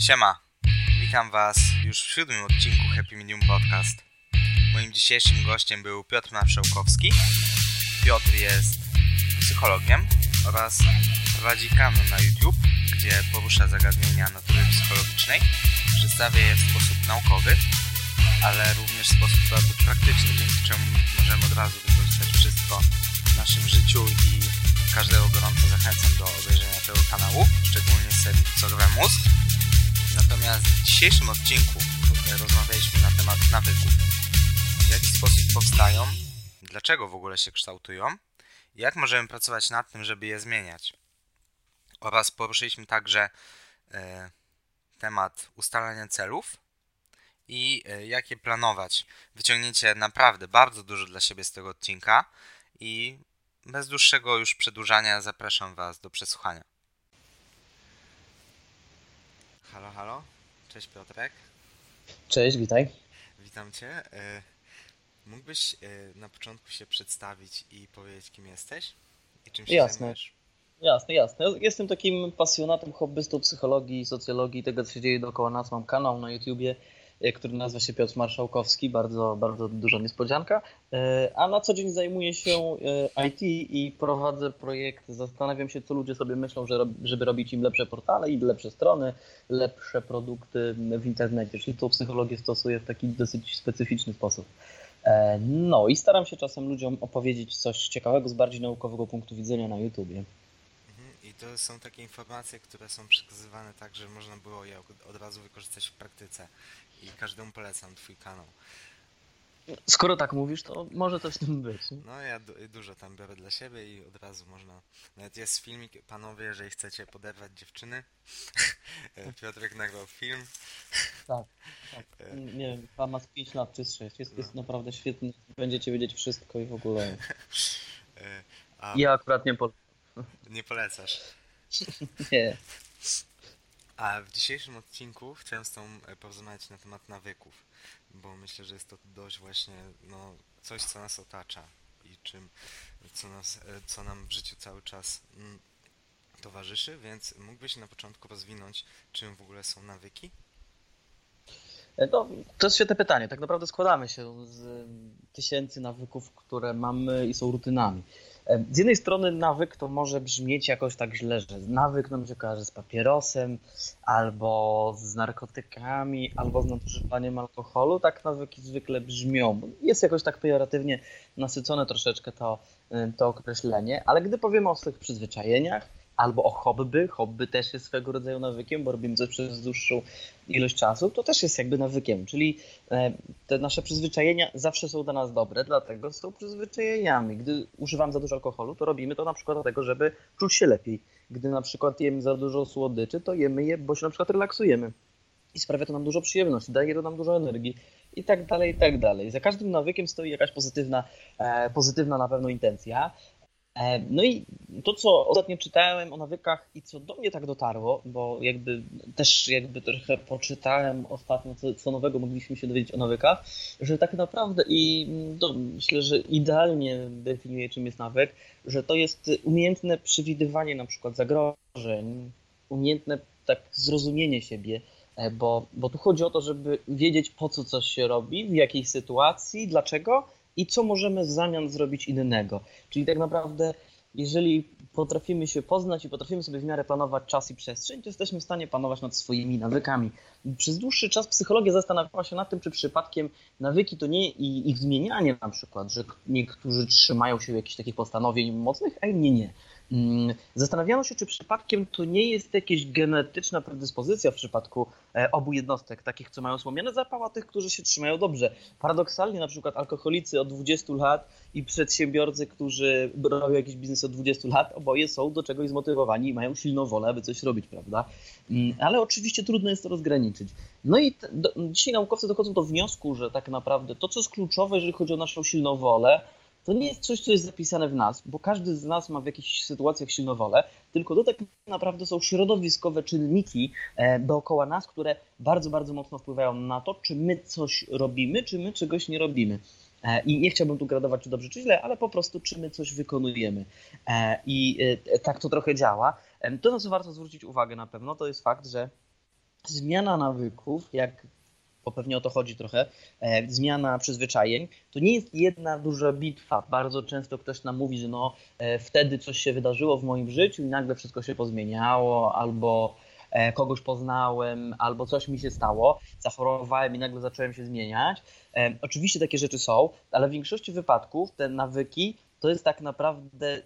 Siema, witam Was już w siódmym odcinku Happy Medium Podcast. Moim dzisiejszym gościem był Piotr Marszałkowski. Piotr jest psychologiem oraz prowadzi kanał na YouTube, gdzie porusza zagadnienia natury psychologicznej. Przedstawia je w sposób naukowy, ale również w sposób bardzo praktyczny, dzięki czemu możemy od razu wykorzystać wszystko w naszym życiu i każdego gorąco zachęcam do obejrzenia tego kanału, szczególnie serii Co gra mózg. Natomiast w dzisiejszym odcinku rozmawialiśmy na temat nawyków. W jaki sposób powstają, dlaczego w ogóle się kształtują, jak możemy pracować nad tym, żeby je zmieniać. Oraz poruszyliśmy także e, temat ustalania celów i e, jak je planować. Wyciągnięcie naprawdę bardzo dużo dla siebie z tego odcinka i bez dłuższego już przedłużania zapraszam Was do przesłuchania. Halo, halo. Cześć Piotrek. Cześć, witaj. Witam Cię. E, mógłbyś e, na początku się przedstawić i powiedzieć, kim jesteś i czym się Jasne. zajmujesz? Jasne, jasne. Jestem takim pasjonatem, hobbystą psychologii, socjologii, tego co się dzieje dookoła nas. Mam kanał na YouTubie, który nazywa się Piotr Marszałkowski, bardzo, bardzo duża niespodzianka. E, A na co dzień zajmuję się e, IT i prowadzę projekt. Zastanawiam się, co ludzie sobie myślą, że żeby robić im lepsze portale i lepsze strony, lepsze produkty w internecie. Czyli tą psychologię stosuję w taki dosyć specyficzny sposób. E, No i staram się czasem ludziom opowiedzieć coś ciekawego z bardziej naukowego punktu widzenia na YouTubie. I to są takie informacje, które są przekazywane tak, że można było je od- razu wykorzystać w praktyce. I każdemu polecam Twój kanał. Skoro tak mówisz, to może coś w tym być. nie? No ja du- dużo tam biorę dla siebie i od razu można. Nawet jest filmik, panowie, jeżeli chcecie poderwać dziewczyny. Piotrek nagrał film. Tak, tak. Nie wiem, pan ma z 5 lat czy z 6. Jest, jest No. naprawdę świetny. Będziecie wiedzieć wszystko i w ogóle. E, A Ja akurat nie po... nie polecasz. Nie. A w dzisiejszym odcinku chciałem z Tobą e, porozmawiać na temat nawyków, bo myślę, że jest to dość właśnie no, coś, co nas otacza i czym, co, nas, e, co nam w życiu cały czas mm, towarzyszy, więc mógłbyś na początku rozwinąć, czym w ogóle są nawyki? No, to jest świetne pytanie. Tak naprawdę składamy się z tysięcy nawyków, które mamy i są rutynami. Z jednej strony nawyk to może brzmieć jakoś tak źle, że nawyk nam się kojarzy z papierosem, albo z narkotykami, albo z nadużywaniem alkoholu. Tak nawyki zwykle brzmią. Jest jakoś tak pejoratywnie nasycone troszeczkę to, to określenie, ale gdy powiemy o swoich przyzwyczajeniach, albo o hobby, hobby też jest swego rodzaju nawykiem, bo robimy coś przez dłuższą ilość czasu, to też jest jakby nawykiem, czyli e, te nasze przyzwyczajenia zawsze są dla nas dobre, dlatego są przyzwyczajeniami. Gdy używamy za dużo alkoholu, to robimy to na przykład dlatego, żeby czuć się lepiej. Gdy na przykład jemy za dużo słodyczy, to jemy je, bo się na przykład relaksujemy. I sprawia to nam dużo przyjemności, daje to nam dużo energii i tak dalej, i tak dalej. Za każdym nawykiem stoi jakaś pozytywna, e, pozytywna na pewno intencja. E, No i to, co ostatnio czytałem o nawykach i co do mnie tak dotarło, bo jakby też jakby trochę poczytałem ostatnio, co, co nowego mogliśmy się dowiedzieć o nawykach, że tak naprawdę i to myślę, że idealnie definiuje, czym jest nawyk, że to jest umiejętne przewidywanie na przykład zagrożeń, umiejętne tak zrozumienie siebie, e, bo, bo tu chodzi o to, żeby wiedzieć po co coś się robi, w jakiej sytuacji, dlaczego i co możemy w zamian zrobić innego. Czyli tak naprawdę, jeżeli potrafimy się poznać i potrafimy sobie w miarę planować czas i przestrzeń, to jesteśmy w stanie panować nad swoimi nawykami. Przez dłuższy czas psychologia zastanawiała się nad tym, czy przypadkiem nawyki to nie i ich zmienianie na przykład, że niektórzy trzymają się jakichś takich postanowień mocnych, a inni nie. Mm, Zastanawiano się, czy przypadkiem to nie jest jakaś genetyczna predyspozycja w przypadku e, obu jednostek, takich, co mają słomiany zapał, a tych, którzy się trzymają dobrze. Paradoksalnie na przykład alkoholicy od 20 lat i przedsiębiorcy, którzy robią jakiś biznes od 20 lat, oboje są do czegoś zmotywowani i mają silną wolę, aby coś robić, prawda? Mm, Ale oczywiście trudno jest to rozgraniczyć. No i dzisiaj naukowcy dochodzą do wniosku, że tak naprawdę to, co jest kluczowe, jeżeli chodzi o naszą silną wolę, to nie jest coś, co jest zapisane w nas, bo każdy z nas ma w jakichś sytuacjach silną wolę, tylko to tak naprawdę są środowiskowe czynniki e, dookoła nas, które bardzo, bardzo mocno wpływają na to, czy my coś robimy, czy my czegoś nie robimy. E, I nie chciałbym tu gradować, czy dobrze, czy źle, ale po prostu, czy my coś wykonujemy. E, I tak to trochę działa. To, na co warto zwrócić uwagę na pewno, to jest fakt, że zmiana nawyków, jak bo pewnie o to chodzi trochę, e, zmiana przyzwyczajeń, to nie jest jedna duża bitwa. Bardzo często ktoś nam mówi, że no, e, wtedy coś się wydarzyło w moim życiu i nagle wszystko się pozmieniało, albo e, kogoś poznałem, albo coś mi się stało, zachorowałem i nagle zacząłem się zmieniać. Oczywiście takie rzeczy są, ale w większości wypadków te nawyki to jest tak naprawdę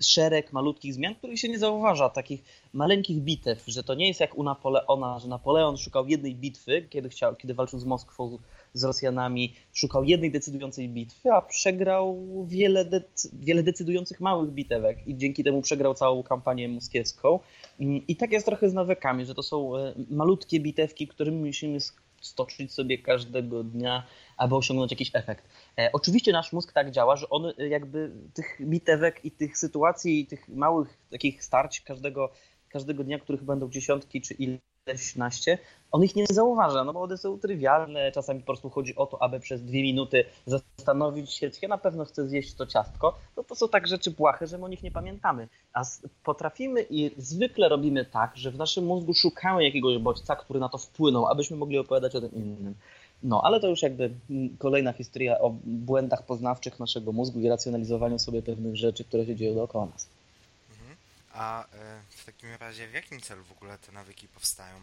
szereg malutkich zmian, których się nie zauważa, takich maleńkich bitew, że to nie jest jak u Napoleona, że Napoleon szukał jednej bitwy, kiedy, chciał, kiedy walczył z Moskwą, z Rosjanami, szukał jednej decydującej bitwy, a przegrał wiele, wiele decydujących małych bitewek i dzięki temu przegrał całą kampanię moskiewską. I tak jest trochę z nawykami, że to są e, malutkie bitewki, którymi musimy stoczyć sobie każdego dnia, aby osiągnąć jakiś efekt. E, oczywiście nasz mózg tak działa, że on e, jakby tych bitewek i tych sytuacji i tych małych takich starć każdego, każdego dnia, których będą dziesiątki czy ileś naście, on ich nie zauważa, no bo one są trywialne, czasami po prostu chodzi o to, aby przez dwie minuty zastanowić się, czy ja na pewno chcę zjeść to ciastko, no to są tak rzeczy błahe, że my o nich nie pamiętamy. A potrafimy i zwykle robimy tak, że w naszym mózgu szukamy jakiegoś bodźca, który na to wpłynął, abyśmy mogli opowiadać o tym innym. No, ale to już jakby kolejna historia o błędach poznawczych naszego mózgu i racjonalizowaniu sobie pewnych rzeczy, które się dzieją dookoła nas. Mhm. A e, w takim razie w jakim celu w ogóle te nawyki powstają?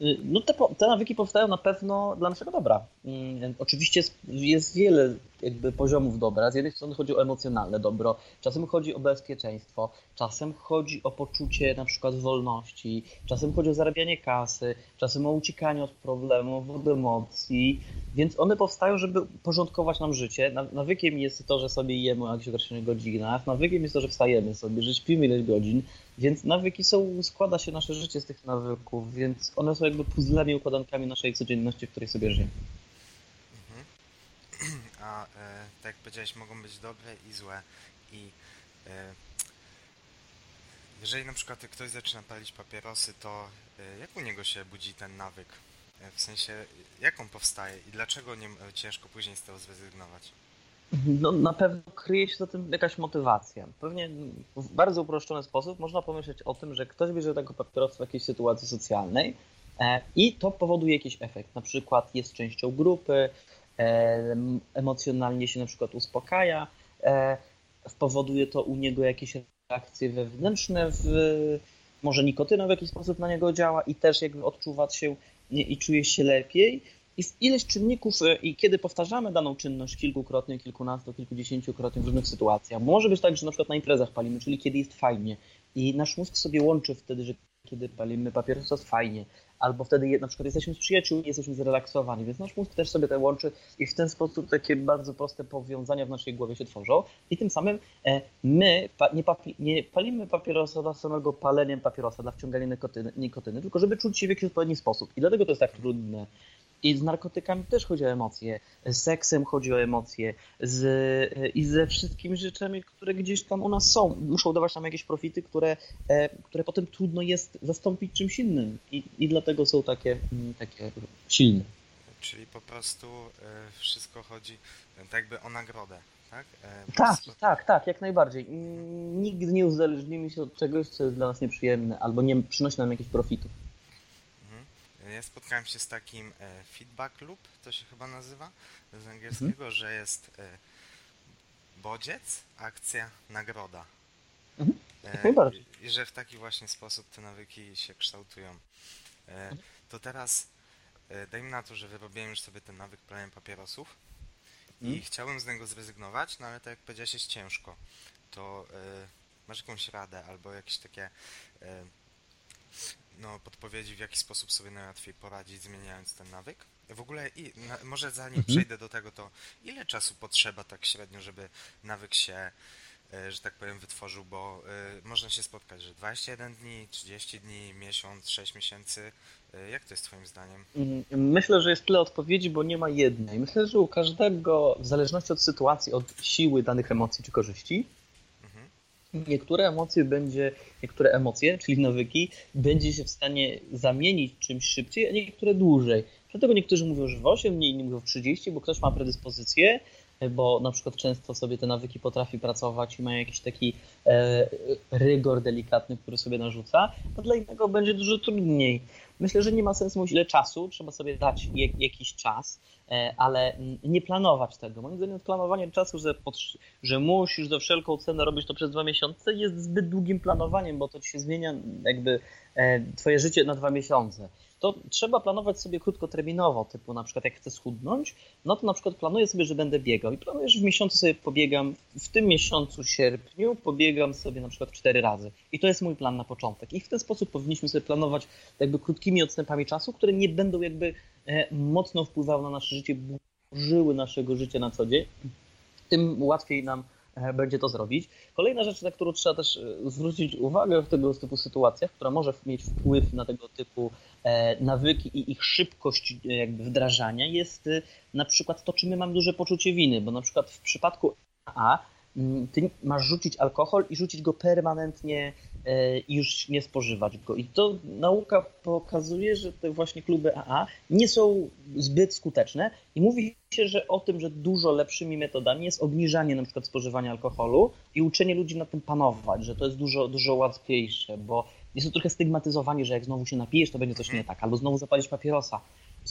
Y, no te, te nawyki powstają na pewno dla naszego dobra. Mm, oczywiście jest, wiele jakby poziomów dobra. Z jednej strony chodzi o emocjonalne dobro, czasem chodzi o bezpieczeństwo, czasem chodzi o poczucie na przykład wolności, czasem chodzi o zarabianie kasy, czasem o uciekanie od problemów, od emocji, więc one powstają, żeby porządkować nam życie. Nawykiem jest to, że sobie jemy o jakichś określonych godzinach, nawykiem jest to, że wstajemy sobie, że śpimy ileś godzin, więc nawyki są, składa się nasze życie z tych nawyków, więc one są jakby puzzlami, układankami naszej codzienności, w której sobie żyjemy. A e, tak jak powiedziałeś, mogą być dobre i złe. I e, jeżeli na przykład ktoś zaczyna palić papierosy, to e, jak u niego się budzi ten nawyk? E, w sensie, jak on powstaje i dlaczego nie, ciężko później z tego zrezygnować? No, na pewno kryje się za tym jakaś motywacja. Pewnie w bardzo uproszczony sposób można pomyśleć o tym, że ktoś bierze tego papierosa w jakiejś sytuacji socjalnej e, i to powoduje jakiś efekt. Na przykład jest częścią grupy, e, emocjonalnie się na przykład uspokaja, e, powoduje to u niego jakieś reakcje wewnętrzne, w, może nikotyna w jakiś sposób na niego działa i też jakby odczuwa się i czuje się lepiej. I ileś czynników, e, i kiedy powtarzamy daną czynność kilkukrotnie, kilkunastu, kilkudziesięciokrotnie w różnych sytuacjach, może być tak, że na przykład na imprezach palimy, czyli kiedy jest fajnie. I nasz mózg sobie łączy wtedy, że kiedy palimy papieros, to jest fajnie, albo wtedy na przykład jesteśmy z przyjaciółmi, jesteśmy zrelaksowani, więc nasz mózg też sobie te łączy i w ten sposób takie bardzo proste powiązania w naszej głowie się tworzą. I tym samym e, my nie, nie palimy papierosa dla samego paleniem papierosa, dla wciągania nikotyny, nikotyny, tylko żeby czuć się w jakiś odpowiedni sposób. I dlatego to jest tak trudne i z narkotykami też chodzi o emocje, z seksem chodzi o emocje, z, i ze wszystkimi rzeczami, które gdzieś tam u nas są. Muszą dawać nam jakieś profity, które, e, które potem trudno jest zastąpić czymś innym. I, i dlatego są takie, mm, takie silne. Czyli po prostu e, wszystko chodzi tak jakby o nagrodę, tak? E, tak, tak, tak, jak najbardziej. Nigdy nie uzależnimy się od czegoś, co jest dla nas nieprzyjemne albo nie przynosi nam jakichś profitów. Ja spotkałem się z takim e, feedback loop, to się chyba nazywa z angielskiego, mhm. że jest e, bodziec, akcja, nagroda. Mhm. E, I że w taki właśnie sposób te nawyki się kształtują. Mhm. To teraz dajmy na to, że wyrobiłem już sobie ten nawyk palenia papierosów i mhm. chciałem z niego zrezygnować, no ale tak jak powiedziałeś, jest ciężko. To masz jakąś radę albo jakieś takie no, podpowiedzi, w jaki sposób sobie najłatwiej poradzić, zmieniając ten nawyk. W ogóle, i, na, może zanim mhm. przejdę do tego, to ile czasu potrzeba tak średnio, żeby nawyk się, e, że tak powiem, wytworzył, bo y, można się spotkać, że 21 dni, 30 dni, miesiąc, 6 miesięcy. Y, jak to jest Twoim zdaniem? Myślę, że jest tyle odpowiedzi, bo nie ma jednej. Myślę, że u każdego, w zależności od sytuacji, od siły danych emocji czy korzyści, niektóre emocje będzie, niektóre emocje, czyli nawyki, będzie się w stanie zamienić czymś szybciej, a niektóre dłużej. Dlatego niektórzy mówią, że w 8 dni, inni mówią w 30, bo ktoś ma predyspozycję, bo na przykład często sobie te nawyki potrafi pracować i ma jakiś taki e, rygor delikatny, który sobie narzuca, to dla innego będzie dużo trudniej. Myślę, że nie ma sensu mówić ile czasu, trzeba sobie dać jakiś czas, e, ale nie planować tego. Moim zdaniem planowanie czasu, że, że musisz za wszelką cenę robić to przez dwa miesiące jest zbyt długim planowaniem, bo to ci się zmienia jakby e, twoje życie na dwa miesiące to trzeba planować sobie krótkoterminowo, typu na przykład jak chcę schudnąć, no to na przykład planuję sobie, że będę biegał. I planuję, że w miesiącu sobie pobiegam, w tym miesiącu sierpniu pobiegam sobie na przykład cztery razy. I to jest mój plan na początek. I w ten sposób powinniśmy sobie planować jakby krótkimi odstępami czasu, które nie będą jakby e, mocno wpływały na nasze życie, burzyły naszego życia na co dzień, tym łatwiej nam będzie to zrobić. Kolejna rzecz, na którą trzeba też e, zwrócić uwagę w tego typu sytuacjach, która może mieć wpływ na tego typu e, nawyki i ich szybkość jakby wdrażania, jest na przykład to, czy my mamy duże poczucie winy, bo na przykład w przypadku A ty masz rzucić alkohol i rzucić go permanentnie e, i już nie spożywać go. I to nauka pokazuje, że te właśnie kluby AA nie są zbyt skuteczne i mówi się, że o tym, że dużo lepszymi metodami jest obniżanie na przykład spożywania alkoholu i uczenie ludzi na tym panować, że to jest dużo, dużo łatwiejsze, bo jest to trochę stygmatyzowanie, że jak znowu się napijesz, to będzie coś nie tak, albo znowu zapalisz papierosa,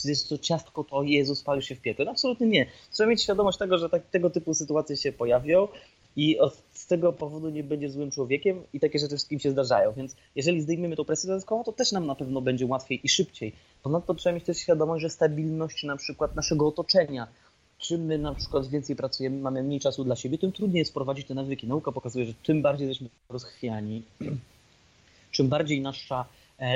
jest to ciastko, to Jezus, spalisz się w piekle. No absolutnie nie. Trzeba mieć świadomość tego, że tak, tego typu sytuacje się pojawią i od, z tego powodu nie będzie złym człowiekiem i takie rzeczy wszystkim się zdarzają. Więc jeżeli zdejmiemy tą presję dodatkową, to też nam na pewno będzie łatwiej i szybciej. Ponadto trzeba mieć też świadomość, że stabilność na przykład naszego otoczenia, czym my na przykład więcej pracujemy, mamy mniej czasu dla siebie, tym trudniej jest wprowadzić te nawyki. Nauka pokazuje, że tym bardziej jesteśmy rozchwiani, czym bardziej nasza,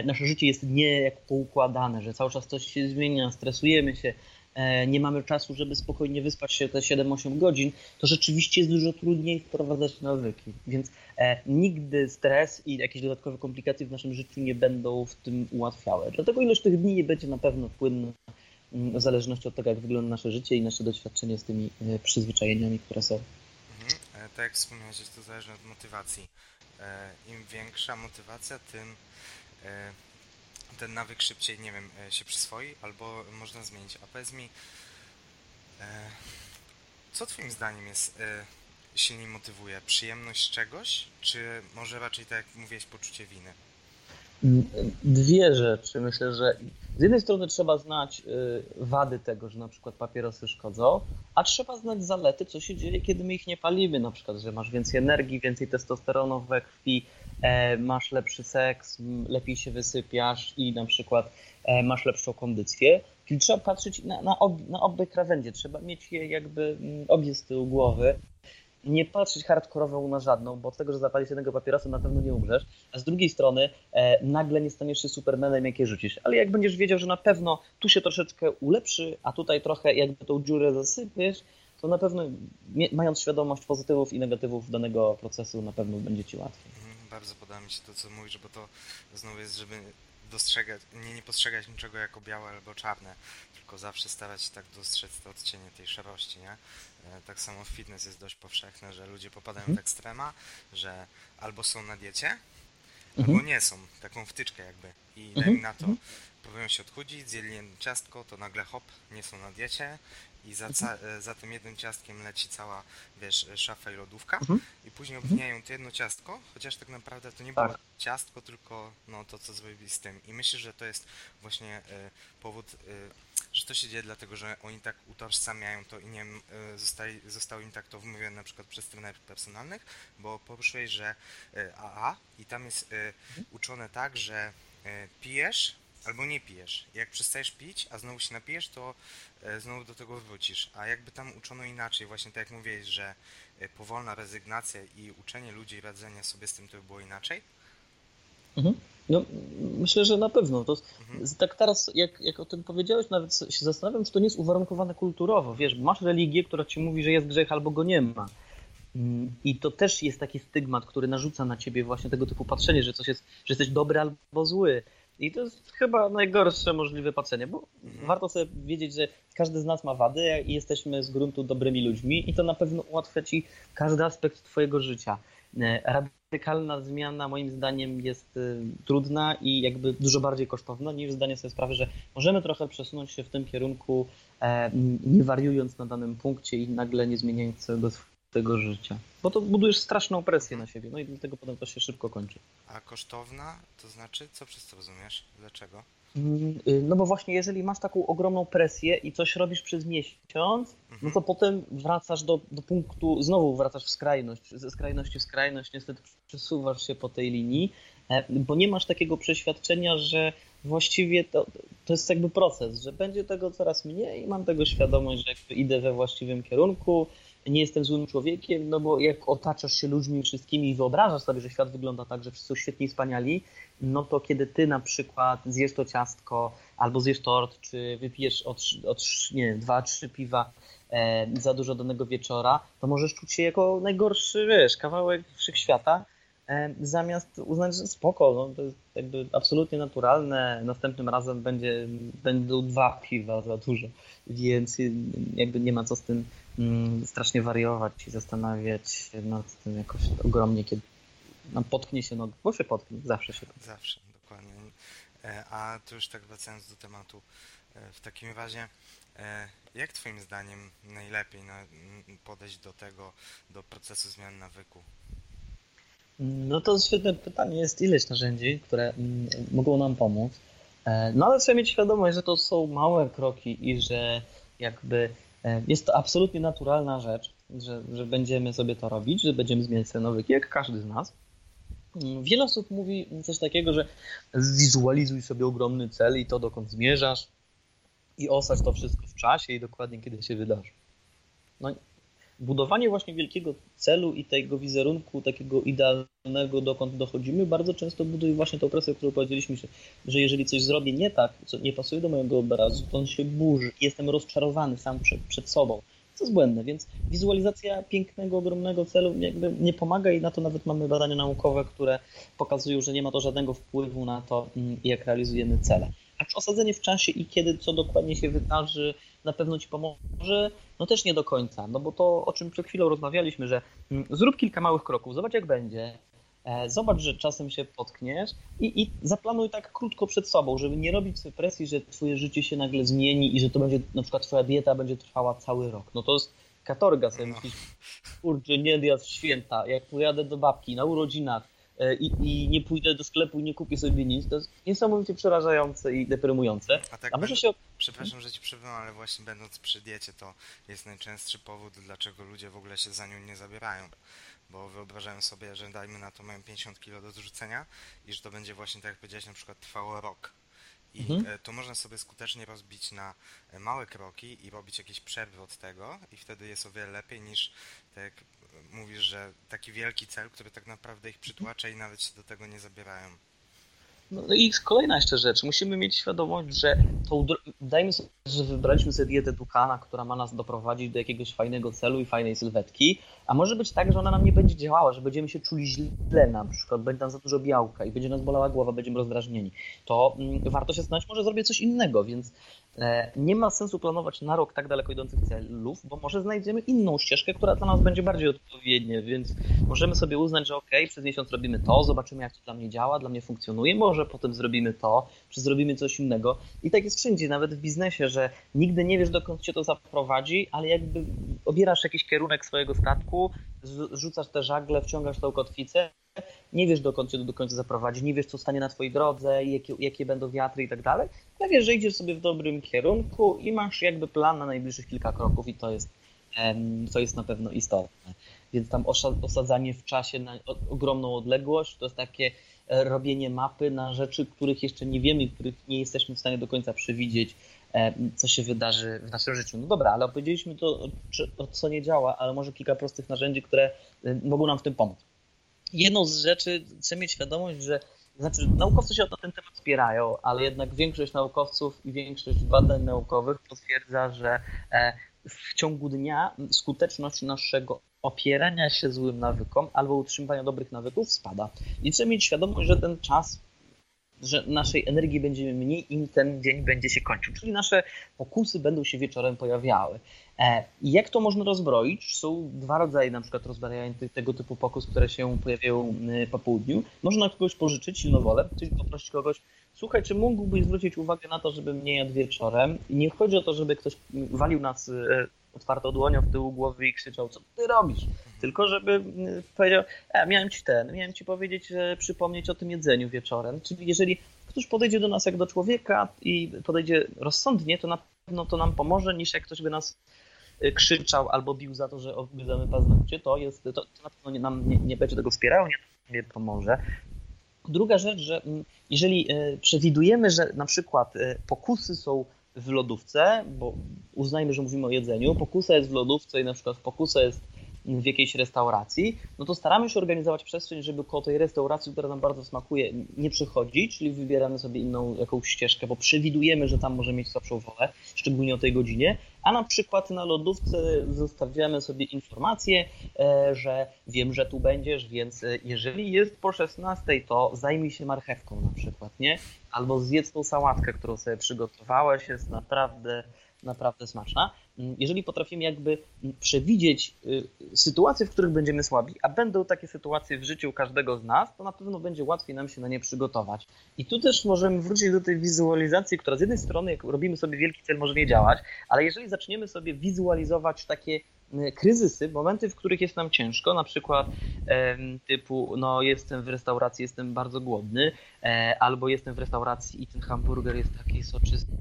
nasze życie jest nie jak poukładane, że cały czas coś się zmienia, stresujemy się, E, nie mamy czasu, żeby spokojnie wyspać się te 7-8 godzin, to rzeczywiście jest dużo trudniej wprowadzać nawyki. Więc e, nigdy stres i jakieś dodatkowe komplikacje w naszym życiu nie będą w tym ułatwiały. Dlatego ilość tych dni będzie na pewno płynna mm, w zależności od tego, jak wygląda nasze życie i nasze doświadczenie z tymi e, przyzwyczajeniami, które są. Mhm. Tak jak wspomniałeś, to zależy od motywacji. Im większa motywacja, tym ten nawyk szybciej, nie wiem, e, się przyswoi, albo można zmienić. A powiedz mi, e, co twoim zdaniem jest e, silniej motywuje? Przyjemność czegoś, czy może raczej tak jak mówiłeś, poczucie winy? Dwie rzeczy. Myślę, że z jednej strony trzeba znać wady tego, że na przykład papierosy szkodzą, a trzeba znać zalety, co się dzieje, kiedy my ich nie palimy. Na przykład, że masz więcej energii, więcej testosteronu we krwi, E, masz lepszy seks, lepiej się wysypiasz i na przykład e, masz lepszą kondycję. Czyli trzeba patrzeć na, na, ob, na obie krawędzie, trzeba mieć je jakby obie z tyłu głowy. Nie patrzeć hardkorowo na żadną, bo od tego, że zapalisz jednego papierosa, na pewno nie umrzesz. A z drugiej strony e, nagle nie staniesz się supermanem, jakie rzucisz. Ale jak będziesz wiedział, że na pewno tu się troszeczkę ulepszy, a tutaj trochę jakby tą dziurę zasypiesz, to na pewno mając świadomość pozytywów i negatywów danego procesu, na pewno będzie ci łatwiej. Mhm bardzo podoba mi się to, co mówisz, bo to znowu jest, żeby dostrzegać, nie, nie postrzegać niczego jako białe albo czarne, tylko zawsze starać się tak dostrzec te odcienie tej szarości, nie? E, tak samo w fitness jest dość powszechne, że ludzie popadają mhm. w ekstrema, że albo są na diecie, mhm. albo nie są, taką wtyczkę jakby. I mhm. daj mi na to, mhm. próbują się odchudzić, zjedli ciastko, to nagle hop, nie są na diecie i za, e, za tym jednym ciastkiem leci cała, wiesz, szafa i lodówka mhm. i później mhm. obwiniają to jedno ciastko, chociaż tak naprawdę to nie było tak. ciastko, tylko no, to, co zrobili z tym. I myślę, że to jest właśnie y, powód, y, że to się dzieje dlatego, że oni tak utożsamiają to i nie wiem, y, zostali, zostało im tak to wymówione na przykład przez trenerów personalnych, bo poruszyłeś, że AA i tam jest mhm. uczone tak, że pijesz albo nie pijesz. Jak przestajesz pić, a znowu się napijesz, to e, znowu do tego wrócisz. A jakby tam uczono inaczej, właśnie tak jak mówiłeś, że e, powolna rezygnacja i uczenie ludzi radzenia sobie z tym to by było inaczej? Mhm. No, myślę, że na pewno. To, mhm. Tak teraz, jak, jak o tym powiedziałeś, nawet się zastanawiam, czy to nie jest uwarunkowane kulturowo. Wiesz, masz religię, która ci mówi, że jest grzech albo go nie ma. Mm, I to też jest taki stygmat, który narzuca na ciebie właśnie tego typu patrzenie, że coś jest, że jesteś dobry albo zły. I to jest chyba najgorsze możliwe patrzenie, bo warto sobie wiedzieć, że każdy z nas ma wady i jesteśmy z gruntu dobrymi ludźmi i to na pewno ułatwia ci każdy aspekt twojego życia. E, radykalna zmiana moim zdaniem jest y, trudna i jakby dużo bardziej kosztowna niż zdanie sobie sprawy, że możemy trochę przesunąć się w tym kierunku, e, nie wariując na danym punkcie i nagle nie zmieniając całego swojego życia. Bo to budujesz straszną presję na siebie, no i dlatego potem to się szybko kończy. A kosztowna, to znaczy, co przez to rozumiesz? Dlaczego? Mm, y, no bo właśnie jeżeli masz taką ogromną presję i coś robisz przez miesiąc, no Mhm. to potem wracasz do, do punktu, znowu wracasz w skrajność, ze skrajności w skrajność, niestety przesuwasz się po tej linii, e, bo nie masz takiego przeświadczenia, że właściwie to, to jest jakby proces, że będzie tego coraz mniej i mam tego świadomość, że jakby idę we właściwym kierunku, nie jestem złym człowiekiem, no bo jak otaczasz się ludźmi wszystkimi i wyobrażasz sobie, że świat wygląda tak, że wszyscy są świetni i wspaniali, no to kiedy ty na przykład zjesz to ciastko, albo zjesz tort, czy wypijesz od, od nie wiem, dwa, trzy piwa e, za dużo danego wieczora, to możesz czuć się jako najgorszy, wiesz, kawałek wszechświata, e, zamiast uznać, że spoko, no, to jest jakby absolutnie naturalne, następnym razem będzie, będą dwa piwa za dużo, więc jakby nie ma co z tym strasznie wariować i zastanawiać się nad tym jakoś ogromnie, kiedy no, potknie się nogę, bo się potknie, zawsze się potknie. Zawsze, dokładnie. E, A tu już tak wracając do tematu, e, w takim razie, e, jak Twoim zdaniem najlepiej na- m, podejść do tego, do procesu zmian nawyku? No to świetne pytanie. Jest ileś narzędzi, które mm, mogą nam pomóc. No ale trzeba mieć świadomość, że to są małe kroki i że jakby jest to absolutnie naturalna rzecz, że, że będziemy sobie to robić, że będziemy zmieniać te nawyki, jak każdy z nas. Mm, Wiele osób mówi coś takiego, że zwizualizuj sobie ogromny cel i to dokąd zmierzasz i osadź to wszystko w czasie i dokładnie kiedy się wydarzy. No, budowanie właśnie wielkiego celu i tego wizerunku takiego idealnego, dokąd dochodzimy, bardzo często buduje właśnie tą presję, którą powiedzieliśmy, że, że jeżeli coś zrobię nie tak, co nie pasuje do mojego obrazu, to on się burzy. Jestem rozczarowany sam przed, przed sobą. Co jest błędne, więc wizualizacja pięknego, ogromnego celu jakby nie pomaga i na to nawet mamy badania naukowe, które pokazują, że nie ma to żadnego wpływu na to, mm, jak realizujemy cele. A czy osadzenie w czasie i kiedy co dokładnie się wydarzy, na pewno ci pomoże? No też nie do końca, no bo to o czym przed chwilą rozmawialiśmy, że mm, zrób kilka małych kroków, zobacz jak będzie, e, zobacz, że czasem się potkniesz i, i zaplanuj tak krótko przed sobą, żeby nie robić sobie presji, że twoje życie się nagle zmieni i że to będzie, na przykład twoja dieta będzie trwała cały rok. No to jest katorga sobie No. myślisz, kurczę, nie jadł święta, jak pojadę do babki na urodzinach i, i nie pójdę do sklepu i nie kupię sobie nic, to jest niesamowicie przerażające i deprymujące. A tak A może się Przepraszam, że ci przerwę, ale właśnie będąc przy diecie, to jest najczęstszy powód, dlaczego ludzie w ogóle się za nią nie zabierają. Bo wyobrażają sobie, że dajmy na to mają 50 kg do zrzucenia i że to będzie właśnie, tak jak powiedziałeś, na przykład trwało rok. I Mhm. e, to można sobie skutecznie rozbić na e, małe kroki i robić jakieś przerwy od tego i wtedy jest o wiele lepiej niż, tak jak e, mówisz, że taki wielki cel, który tak naprawdę ich przytłacza i nawet się do tego nie zabierają. No i kolejna jeszcze rzecz. Musimy mieć świadomość, że dro- dajmy sobie, że wybraliśmy sobie dietę Dukana, która ma nas doprowadzić do jakiegoś fajnego celu i fajnej sylwetki, a może być tak, że ona nam nie będzie działała, że będziemy się czuli źle na przykład, będzie nam za dużo białka i będzie nas bolała głowa, będziemy rozdrażnieni. To mm, warto się zastanowić, może zrobię coś innego, więc nie ma sensu planować na rok tak daleko idących celów, bo może znajdziemy inną ścieżkę, która dla nas będzie bardziej odpowiednia, więc możemy sobie uznać, że ok, przez miesiąc robimy to, zobaczymy jak to dla mnie działa, dla mnie funkcjonuje, może potem zrobimy to, czy zrobimy coś innego. I tak jest wszędzie, nawet w biznesie, że nigdy nie wiesz dokąd cię to zaprowadzi, ale jakby obierasz jakiś kierunek swojego statku, rzucasz te żagle, wciągasz tą kotwicę, nie wiesz dokąd cię do końca zaprowadzi, nie wiesz co stanie na twojej drodze, jakie, jakie będą wiatry i tak dalej. Ja wiesz, że idziesz sobie w dobrym kierunku i masz jakby plan na najbliższych kilka kroków i to jest, to jest na pewno istotne. Więc tam osadzanie w czasie na ogromną odległość to jest takie e, robienie mapy na rzeczy, których jeszcze nie wiemy, których nie jesteśmy w stanie do końca przewidzieć, co się wydarzy w naszym życiu. No dobra, ale opowiedzieliśmy to, co nie działa, ale może kilka prostych narzędzi, które mogą nam w tym pomóc. Jedną z rzeczy trzeba mieć świadomość, że znaczy naukowcy się na ten temat spierają, ale jednak większość naukowców i większość badań naukowych potwierdza, że e, w ciągu dnia skuteczność naszego opierania się złym nawykom albo utrzymywania dobrych nawyków spada. I trzeba mieć świadomość, że ten czas że naszej energii będzie mniej, im ten dzień będzie się kończył. Czyli nasze pokusy będą się wieczorem pojawiały. E, jak to można rozbroić? Są dwa rodzaje na przykład rozbrajania tego typu pokus, które się pojawiają y, po południu. Można kogoś pożyczyć silną wolę, czyli poprosić kogoś, słuchaj, czy mógłbyś zwrócić uwagę na to, żebym nie jadł wieczorem? I nie chodzi o to, żeby ktoś walił nas y, otwartą dłonią w tył głowy i krzyczał, co ty robisz? Tylko żeby y, powiedział, e, miałem ci ten, miałem ci powiedzieć, że przypomnieć o tym jedzeniu wieczorem. Czyli jeżeli ktoś podejdzie do nas jak do człowieka i podejdzie rozsądnie, to na pewno to nam pomoże, niż jak ktoś by nas y, krzyczał albo bił za to, że obgryzamy paznokcie, to jest, to, to na pewno nie, nam nie, nie będzie tego wspierało, nie, nie pomoże. Druga rzecz, że mm, jeżeli y, przewidujemy, że na przykład pokusy są w lodówce, bo uznajmy, że mówimy o jedzeniu, pokusa jest w lodówce i na przykład pokusa jest w jakiejś restauracji, no to staramy się organizować przestrzeń, żeby koło tej restauracji, która nam bardzo smakuje, nie przychodzić, czyli wybieramy sobie inną jakąś ścieżkę, bo przewidujemy, że tam może mieć słabszą wolę, szczególnie o tej godzinie, a na przykład na lodówce zostawiamy sobie informację, e, że wiem, że tu będziesz, więc e, jeżeli jest po 16, to zajmij się marchewką na przykład, nie? Albo zjedz tą sałatkę, którą sobie przygotowałeś, jest naprawdę naprawdę smaczna. Mm, jeżeli potrafimy jakby mm, przewidzieć y, sytuacje, w których będziemy słabi, a będą takie sytuacje w życiu każdego z nas, to na pewno będzie łatwiej nam się na nie przygotować. I tu też możemy wrócić do tej wizualizacji, która z jednej strony, jak robimy sobie wielki cel, może nie działać, ale jeżeli zaczniemy sobie wizualizować takie y, kryzysy, momenty, w których jest nam ciężko, na przykład typu, no jestem w restauracji, jestem bardzo głodny, e, albo jestem w restauracji i ten hamburger jest taki soczysty,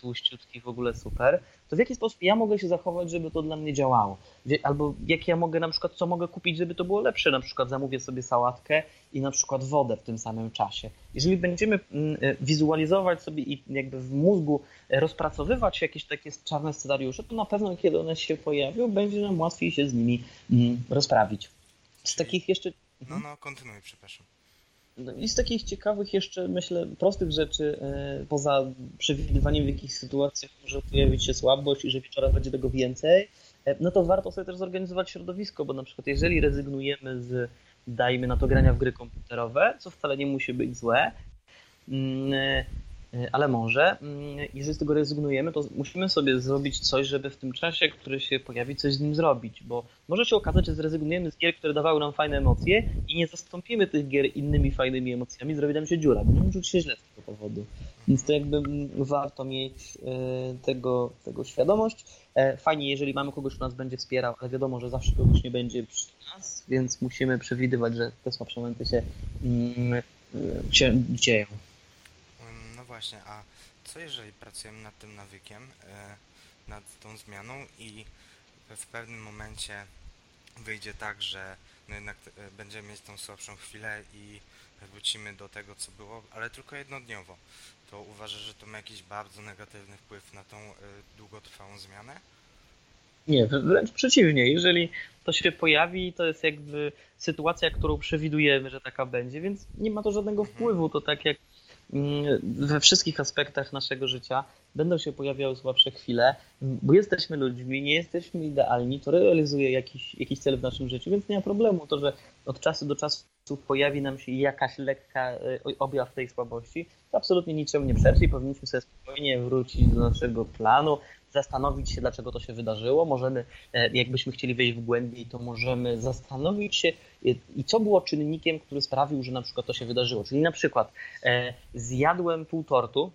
tłuściutki, w ogóle super, to w jaki sposób ja mogę się zachować, żeby to dla mnie działało? Albo jak ja mogę na przykład, co mogę kupić, żeby to było lepsze? Na przykład zamówię sobie sałatkę i na przykład wodę w tym samym czasie. Jeżeli będziemy mm, e, wizualizować sobie i jakby w mózgu rozpracowywać jakieś takie czarne scenariusze, to na pewno kiedy one się pojawią, będzie nam łatwiej się z nimi mm, rozprawić. Z takich jeszcze... No, no, kontynuuj, przepraszam. No I z takich ciekawych jeszcze, myślę, prostych rzeczy, e, poza przewidywaniem w jakich sytuacjach może pojawić się słabość i że wieczora będzie tego więcej, e, no to warto sobie też zorganizować środowisko, bo na przykład jeżeli rezygnujemy z, dajmy na to, grania w gry komputerowe, co wcale nie musi być złe, mm, e, ale może, mm, jeżeli z tego rezygnujemy, to musimy sobie zrobić coś, żeby w tym czasie, który się pojawi, coś z nim zrobić, bo może się okazać, że zrezygnujemy z gier, które dawały nam fajne emocje i nie zastąpimy tych gier innymi fajnymi emocjami, zrobi nam się dziura, będziemy czuć się źle z tego powodu. Więc to jakby mm, warto mieć e, tego, tego świadomość. E, fajnie, jeżeli mamy kogoś, kto nas będzie wspierał, ale wiadomo, że zawsze kogoś nie będzie przy nas, więc musimy przewidywać, że te słabsze momenty się, mm, się dzieją właśnie, a co jeżeli pracujemy nad tym nawykiem, e, nad tą zmianą i w pewnym momencie wyjdzie tak, że no jednak e, będziemy mieć tą słabszą chwilę i wrócimy do tego, co było, ale tylko jednodniowo. To uważasz, że to ma jakiś bardzo negatywny wpływ na tą e, długotrwałą zmianę? Nie, wręcz przeciwnie. Jeżeli to się pojawi, to jest jakby sytuacja, którą przewidujemy, że taka będzie, więc nie ma to żadnego mhm. wpływu. To tak jak we wszystkich aspektach naszego życia będą się pojawiały słabsze chwile, bo jesteśmy ludźmi, nie jesteśmy idealni, to realizuje jakiś, jakiś cel w naszym życiu, więc nie ma problemu. To, że od czasu do czasu pojawi nam się jakaś lekka e, objaw tej słabości, to absolutnie niczemu nie przeczy i powinniśmy sobie spokojnie wrócić do naszego planu, zastanowić się, dlaczego to się wydarzyło. Możemy, e, jakbyśmy chcieli wejść w głębiej, to możemy zastanowić się, e, i co było czynnikiem, który sprawił, że na przykład to się wydarzyło. Czyli na przykład e, zjadłem pół tortu,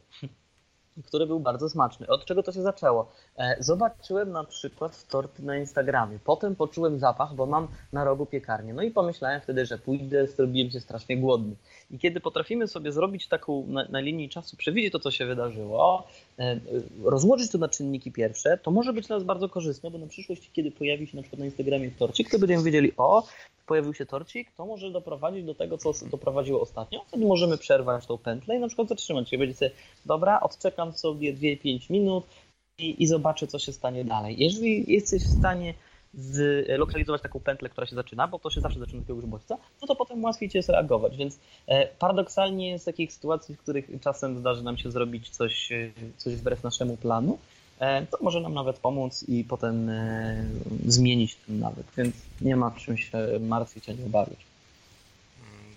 który był bardzo smaczny. Od czego to się zaczęło? E, zobaczyłem na przykład torty na Instagramie. Potem poczułem zapach, bo mam na rogu piekarnię. No i pomyślałem wtedy, że pójdę, zrobiłem się strasznie głodny. I kiedy potrafimy sobie zrobić taką na, na linii czasu, przewidzieć to, co się wydarzyło, e, rozłożyć to na czynniki pierwsze, to może być dla nas bardzo korzystne, bo na przyszłość, kiedy pojawi się na przykład na Instagramie torcik, to będziemy wiedzieli, o, pojawił się torcik, to może doprowadzić do tego, co doprowadziło ostatnio. Wtedy możemy przerwać tą pętlę i na przykład zatrzymać się. Będzie sobie, dobra, odczekam sobie 2-5 minut i, i zobaczę, co się stanie dalej. Jeżeli jesteś w stanie zlokalizować taką pętlę, która się zaczyna, bo to się zawsze zaczyna od jakiegoś bodźca, no to potem łatwiej ci jest reagować. Więc e, paradoksalnie jest takich sytuacji, w których czasem zdarzy nam się zrobić coś, e, coś wbrew naszemu planu, to może nam nawet pomóc i potem e, zmienić ten nawyk, więc nie ma czym się martwić ani obawiać.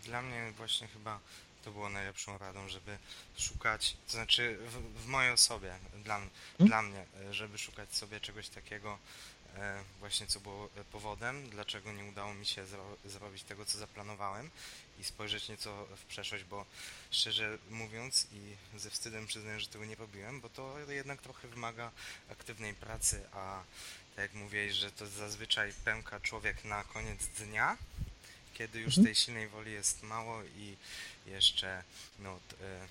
Dla mnie właśnie chyba to było najlepszą radą, żeby szukać, to znaczy w, w mojej osobie, dla, hmm? dla mnie, e, żeby szukać sobie czegoś takiego, e, właśnie co było powodem, dlaczego nie udało mi się zro zrobić tego, co zaplanowałem i spojrzeć nieco w przeszłość, bo szczerze mówiąc i ze wstydem przyznaję, że tego nie robiłem, bo to jednak trochę wymaga aktywnej pracy, a tak jak mówiłeś, że to zazwyczaj pęka człowiek na koniec dnia, kiedy już mhm. tej silnej woli jest mało i jeszcze no, e,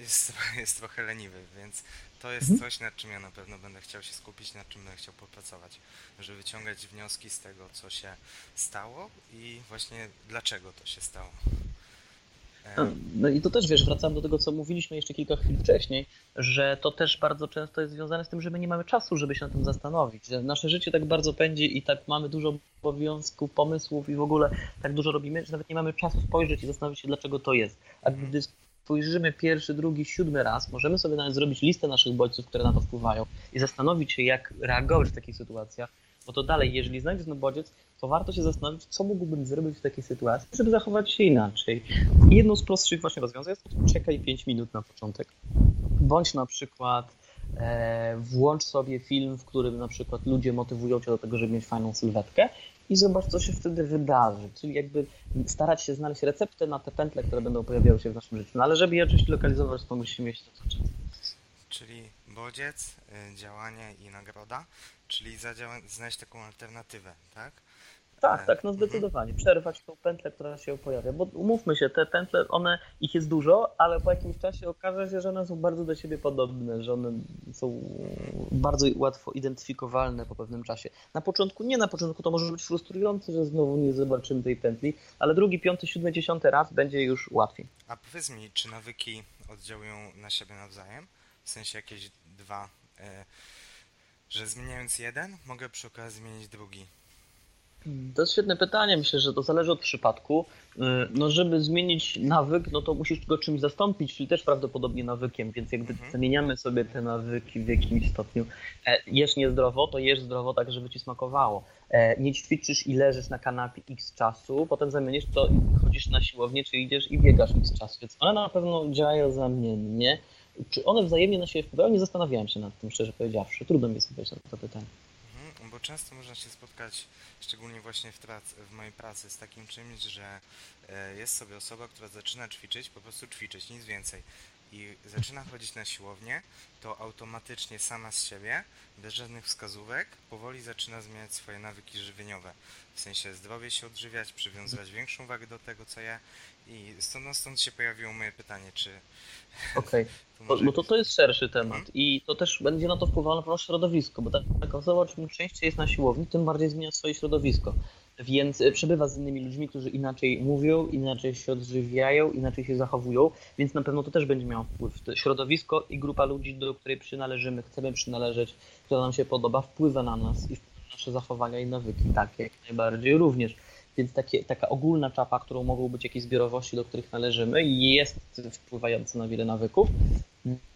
jest, jest trochę leniwy, więc to jest mhm. coś, nad czym ja na pewno będę chciał się skupić, nad czym będę chciał popracować, żeby wyciągać wnioski z tego, co się stało i właśnie dlaczego to się stało. No, no i to też wiesz, wracam do tego, co mówiliśmy jeszcze kilka chwil wcześniej, że to też bardzo często jest związane z tym, że my nie mamy czasu, żeby się na tym zastanowić. Nasze życie tak bardzo pędzi i tak mamy dużo obowiązków, pomysłów i w ogóle tak dużo robimy, że nawet nie mamy czasu spojrzeć i zastanowić się, dlaczego to jest. A gdy spojrzymy pierwszy, drugi, siódmy raz, możemy sobie nawet zrobić listę naszych bodźców, które na to wpływają i zastanowić się, jak reagować w takich sytuacjach, bo to dalej, jeżeli znajdziesz ten bodziec, to warto się zastanowić, co mógłbym zrobić w takiej sytuacji, żeby zachować się inaczej. I jedną z prostszych właśnie rozwiązań jest czekaj 5 minut na początek. Bądź na przykład włącz sobie film, w którym na przykład ludzie motywują cię do tego, żeby mieć fajną sylwetkę i zobacz, co się wtedy wydarzy. Czyli jakby starać się znaleźć receptę na te pętle, które będą pojawiały się w naszym życiu. No ale żeby je oczywiście lokalizować, to musimy mieć to czas. Czyli bodziec, y, działanie i nagroda, czyli znaleźć taką alternatywę, tak? Tak, tak, no zdecydowanie. Przerwać tą pętlę, która się pojawia. Bo umówmy się, te pętle, one, ich jest dużo, ale po jakimś czasie okaże się, że one są bardzo do siebie podobne, że one są bardzo łatwo identyfikowalne po pewnym czasie. Na początku, nie na początku, to może być frustrujące, że znowu nie zobaczymy tej pętli, ale drugi, piąty, siódmy, dziesiąty raz będzie już łatwiej. A powiedz mi, czy nawyki oddziałują na siebie nawzajem? W sensie jakieś dwa, e, że zmieniając jeden, mogę przy okazji zmienić drugi. To jest świetne pytanie. Myślę, że to zależy od przypadku. Y, no, żeby zmienić nawyk, no to musisz go czymś zastąpić, czyli też prawdopodobnie nawykiem, więc jakby mhm. zamieniamy sobie te nawyki w jakimś stopniu. E, jesz niezdrowo, to jesz zdrowo tak, żeby ci smakowało. E, nie ćwiczysz i leżysz na kanapie x czasu, potem zamienisz to i chodzisz na siłownię, czy idziesz i biegasz x czasu, więc one na pewno działają zamiennie. Czy one wzajemnie na siebie wpływają? Nie zastanawiałem się nad tym, szczerze powiedziawszy. Trudno mi jest odpowiedzieć na to pytanie bo często można się spotkać, szczególnie właśnie w, w mojej pracy, z takim czymś, że e, jest sobie osoba, która zaczyna ćwiczyć, po prostu ćwiczyć, nic więcej. I zaczyna chodzić na siłownię, to automatycznie sama z siebie, bez żadnych wskazówek, powoli zaczyna zmieniać swoje nawyki żywieniowe. W sensie zdrowie się odżywiać, przywiązywać większą wagę do tego, co ja. I stąd, no stąd się pojawiło moje pytanie, czy Okej, okay. bo to, to jest szerszy temat mhm. i to też będzie na to wpływało na pewno środowisko, bo taka osoba czym częściej jest na siłowni, tym bardziej zmienia swoje środowisko. Więc e, przebywa z innymi ludźmi, którzy inaczej mówią, inaczej się odżywiają, inaczej się zachowują, więc na pewno to też będzie miało wpływ. To środowisko i grupa ludzi, do której przynależymy, chcemy przynależeć, która nam się podoba, wpływa na nas i na nasze zachowania i nawyki, tak jak najbardziej również. Więc takie, taka ogólna czapa, którą mogą być jakieś zbiorowości, do których należymy, jest wpływająca na wiele nawyków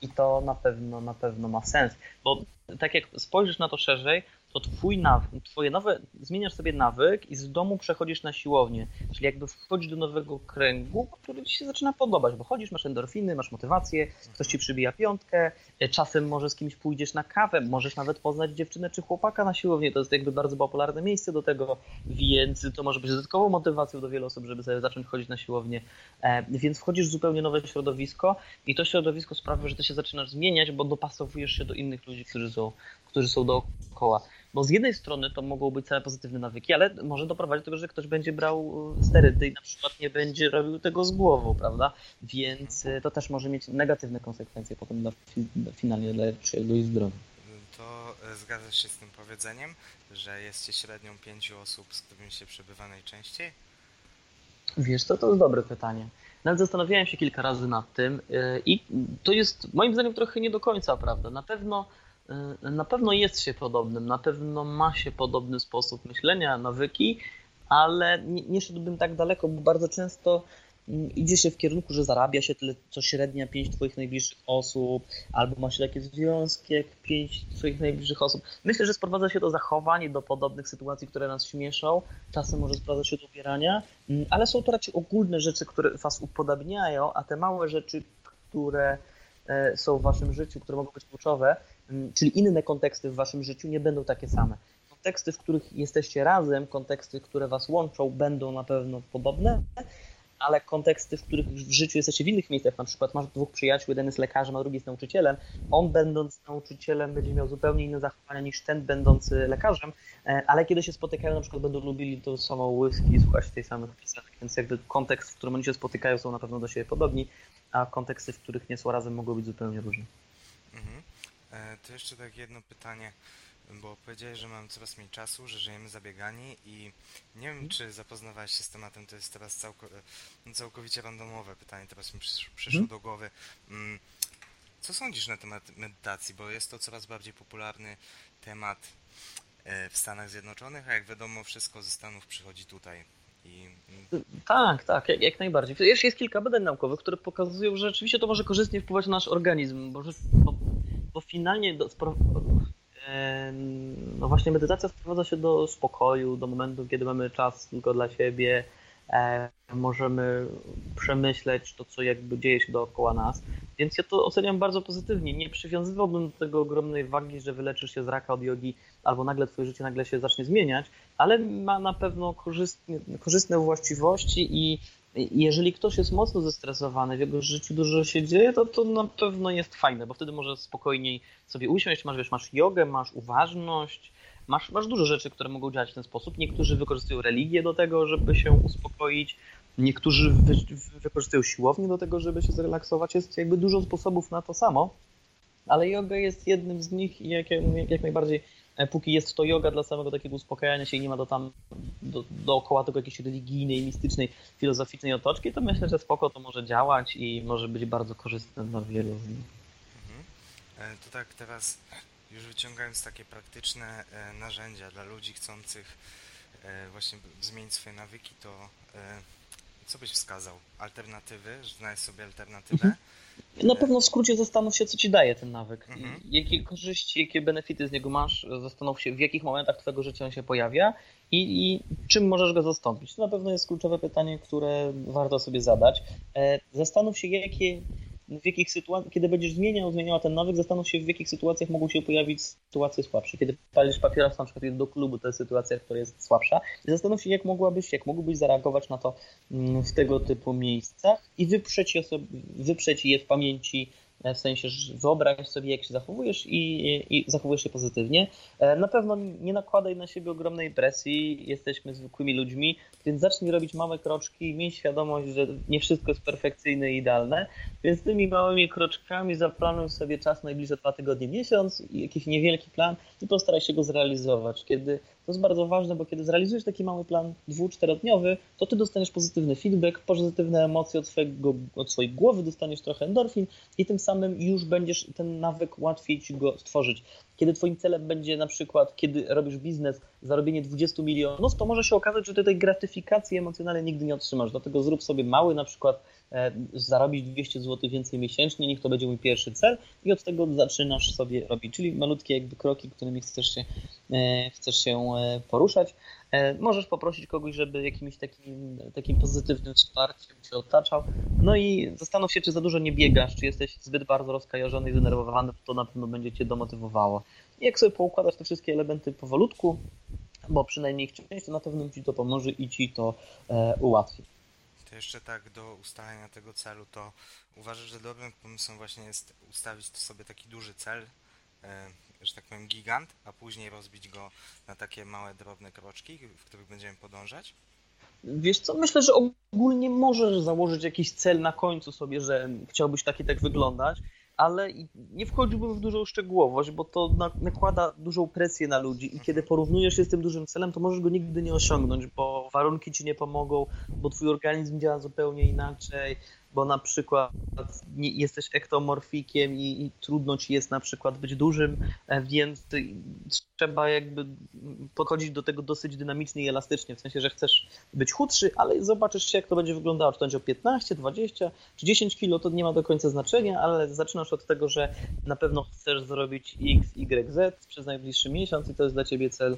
i to na pewno, na pewno ma sens. Bo tak jak spojrzysz na to szerzej, to twój nawyk, twoje nowe, zmieniasz sobie nawyk i z domu przechodzisz na siłownię, czyli jakby wchodzisz do nowego kręgu, który ci się zaczyna podobać, bo chodzisz, masz endorfiny, masz motywację, ktoś ci przybija piątkę, e, czasem może z kimś pójdziesz na kawę, możesz nawet poznać dziewczynę czy chłopaka na siłowni, to jest jakby bardzo popularne miejsce do tego, więc to może być dodatkową motywacją do wielu osób, żeby sobie zacząć chodzić na siłownię, e, więc wchodzisz w zupełnie nowe środowisko i to środowisko sprawia, że ty się zaczynasz zmieniać, bo dopasowujesz się do innych ludzi, którzy są, którzy są dookoła. Bo z jednej strony to mogą być całe pozytywne nawyki, ale może doprowadzić do tego, że ktoś będzie brał e, sterydy i na przykład nie będzie robił tego z głową, prawda? Więc e, to też może mieć negatywne konsekwencje potem dla, finalnie dla czyjegoś zdrowia. To e, zgadzasz się z tym powiedzeniem, że jest średnią pięciu osób, z którymi się przebywa najczęściej? Wiesz co, to jest dobre pytanie. Nawet zastanawiałem się kilka razy nad tym i to jest moim zdaniem trochę nie do końca prawda. Na pewno na pewno jest się podobnym, na pewno ma się podobny sposób myślenia, nawyki, ale nie, nie szedłbym tak daleko, bo bardzo często mm, idzie się w kierunku, że zarabia się tyle, co średnia pięć twoich najbliższych osób, albo ma się takie związki jak pięć twoich najbliższych osób. Myślę, że sprowadza się do zachowań, do podobnych sytuacji, które nas śmieszą. Czasem może sprowadzać się do ubierania, mm, ale są to raczej ogólne rzeczy, które was upodabniają, a te małe rzeczy, które są w waszym życiu, które mogą być kluczowe, czyli inne konteksty w waszym życiu nie będą takie same. Konteksty, w których jesteście razem, konteksty, które was łączą, będą na pewno podobne, ale konteksty, w których w życiu jesteście w innych miejscach, na przykład masz dwóch przyjaciół, jeden jest lekarzem, a drugi jest nauczycielem, on będąc nauczycielem będzie miał zupełnie inne zachowania niż ten będący lekarzem, e, ale kiedy się spotykają, na przykład będą lubili to samo whisky, słuchać tej samych piosenek, więc jakby kontekst, w którym oni się spotykają są na pewno do siebie podobni, a konteksty, w których nie są razem mogą być zupełnie różne. Mhm. E, to jeszcze tak jedno pytanie bo powiedziałeś, że mam coraz mniej czasu, że żyjemy zabiegani i nie wiem, czy zapoznawałeś się z tematem, to jest teraz całko, całkowicie randomowe pytanie, teraz mi przyszło hmm? do głowy. Mm, co sądzisz na temat medytacji, bo jest to coraz bardziej popularny temat e, w Stanach Zjednoczonych, a jak wiadomo wszystko ze Stanów przychodzi tutaj. I... Tak, tak, jak, jak najbardziej. Jeszcze jest kilka badań naukowych, które pokazują, że rzeczywiście to może korzystnie wpływać na nasz organizm, bo, bo, bo finalnie do, no właśnie medytacja sprowadza się do spokoju, do momentu, kiedy mamy czas tylko dla siebie, możemy przemyśleć to, co jakby dzieje się dookoła nas. Więc ja to oceniam bardzo pozytywnie. Nie przywiązywałbym do tego ogromnej wagi, że wyleczysz się z raka od jogi, albo nagle twoje życie nagle się zacznie zmieniać, ale ma na pewno korzystne, korzystne właściwości i jeżeli ktoś jest mocno zestresowany, w jego życiu dużo się dzieje, to to na pewno jest fajne, bo wtedy może spokojniej sobie usiąść, masz, wiesz, masz jogę, masz uważność, masz, masz dużo rzeczy, które mogą działać w ten sposób. Niektórzy wykorzystują religię do tego, żeby się uspokoić, niektórzy wy, wykorzystują siłownię do tego, żeby się zrelaksować. Jest jakby dużo sposobów na to samo, ale yoga jest jednym z nich i jak, jak najbardziej E, póki jest to yoga dla samego takiego uspokajania się i nie ma do tam do, dookoła tego jakiejś religijnej, mistycznej, filozoficznej otoczki, to myślę, że spoko to może działać i może być bardzo korzystne dla wielu z nich. Mhm. E, to tak teraz już wyciągając takie praktyczne e, narzędzia dla ludzi chcących właśnie zmienić swoje nawyki, to co byś wskazał? Alternatywy, że znaleźć sobie alternatywę? Mhm. Na pewno w skrócie zastanów się, co ci daje ten nawyk. Mhm. Jakie korzyści, jakie benefity z niego masz, zastanów się, w jakich momentach twojego życia on się pojawia i, i czym możesz go zastąpić. To na pewno jest kluczowe pytanie, które warto sobie zadać. E, zastanów się, jakie w jakich sytuacjach, kiedy będziesz zmieniał, zmieniała ten nawyk, zastanów się, w jakich sytuacjach mogą się pojawić sytuacje słabsze. Kiedy palisz papieros, na przykład do klubu, to jest sytuacja, która jest słabsza. I zastanów się, jak mogłabyś, jak mógłbyś zareagować na to mm, w tego typu miejscach i wyprzeć je, sobie, wyprzeć je w pamięci w sensie, że wyobraź sobie, jak się zachowujesz i, i, zachowujesz się pozytywnie. E, na pewno nie nakładaj na siebie ogromnej presji, jesteśmy zwykłymi ludźmi, więc zacznij robić małe kroczki, miej świadomość, że nie wszystko jest perfekcyjne i idealne, więc tymi małymi kroczkami zaplanuj sobie czas najbliższe dwa tygodnie, miesiąc, jakiś niewielki plan i postaraj się go zrealizować. Kiedy to jest bardzo ważne, bo kiedy zrealizujesz taki mały plan dwu, czterodniowy, to ty dostaniesz pozytywny feedback, pozytywne emocje od, swojego, od swojej głowy, dostaniesz trochę endorfin i tym samym już będziesz ten nawyk łatwiej ci go stworzyć. Kiedy twoim celem będzie na przykład, kiedy robisz biznes, zarobienie 20 milionów, to może się okazać, że ty tej gratyfikacji emocjonalnej nigdy nie otrzymasz. Dlatego zrób sobie mały na przykład zarobić 200 zł więcej miesięcznie, niech to będzie mój pierwszy cel i od tego zaczynasz sobie robić, czyli malutkie jakby kroki, którymi chcesz się, e, chcesz się e, poruszać. E, możesz poprosić kogoś, żeby jakimś takim, takim pozytywnym wsparciem cię otaczał. No i zastanów się, czy za dużo nie biegasz, czy jesteś zbyt bardzo rozkajarzony i zdenerwowany, to na pewno będzie cię demotywowało. I jak sobie poukładasz te wszystkie elementy powolutku, bo przynajmniej ich część, to na pewno ci to pomoże i ci to ułatwi. To jeszcze tak do ustalenia tego celu, to uważasz, że dobrym pomysłem właśnie jest ustawić sobie taki duży cel, e, że tak powiem, gigant, a później rozbić go na takie małe, drobne kroczki, w których będziemy podążać? Wiesz co, myślę, że ogólnie możesz założyć jakiś cel na końcu sobie, że chciałbyś taki tak wyglądać, ale nie wchodziłbym w dużą szczegółowość, bo to nakłada dużą presję na ludzi i kiedy porównujesz się z tym dużym celem, to możesz go nigdy nie osiągnąć, bo warunki ci nie pomogą, bo twój organizm działa zupełnie inaczej, bo na przykład nie, jesteś ektomorfikiem i, i, trudno ci jest na przykład być dużym, e, więc trzeba jakby podchodzić do tego dosyć dynamicznie i elastycznie, w sensie, że chcesz być chudszy, ale zobaczysz się, jak to będzie wyglądało, czy to będzie o 15, 20 czy 10 kilo, to nie ma do końca znaczenia, ale zaczynasz od tego, że na pewno chcesz zrobić X, Y, Z przez najbliższy miesiąc i to jest dla ciebie cel,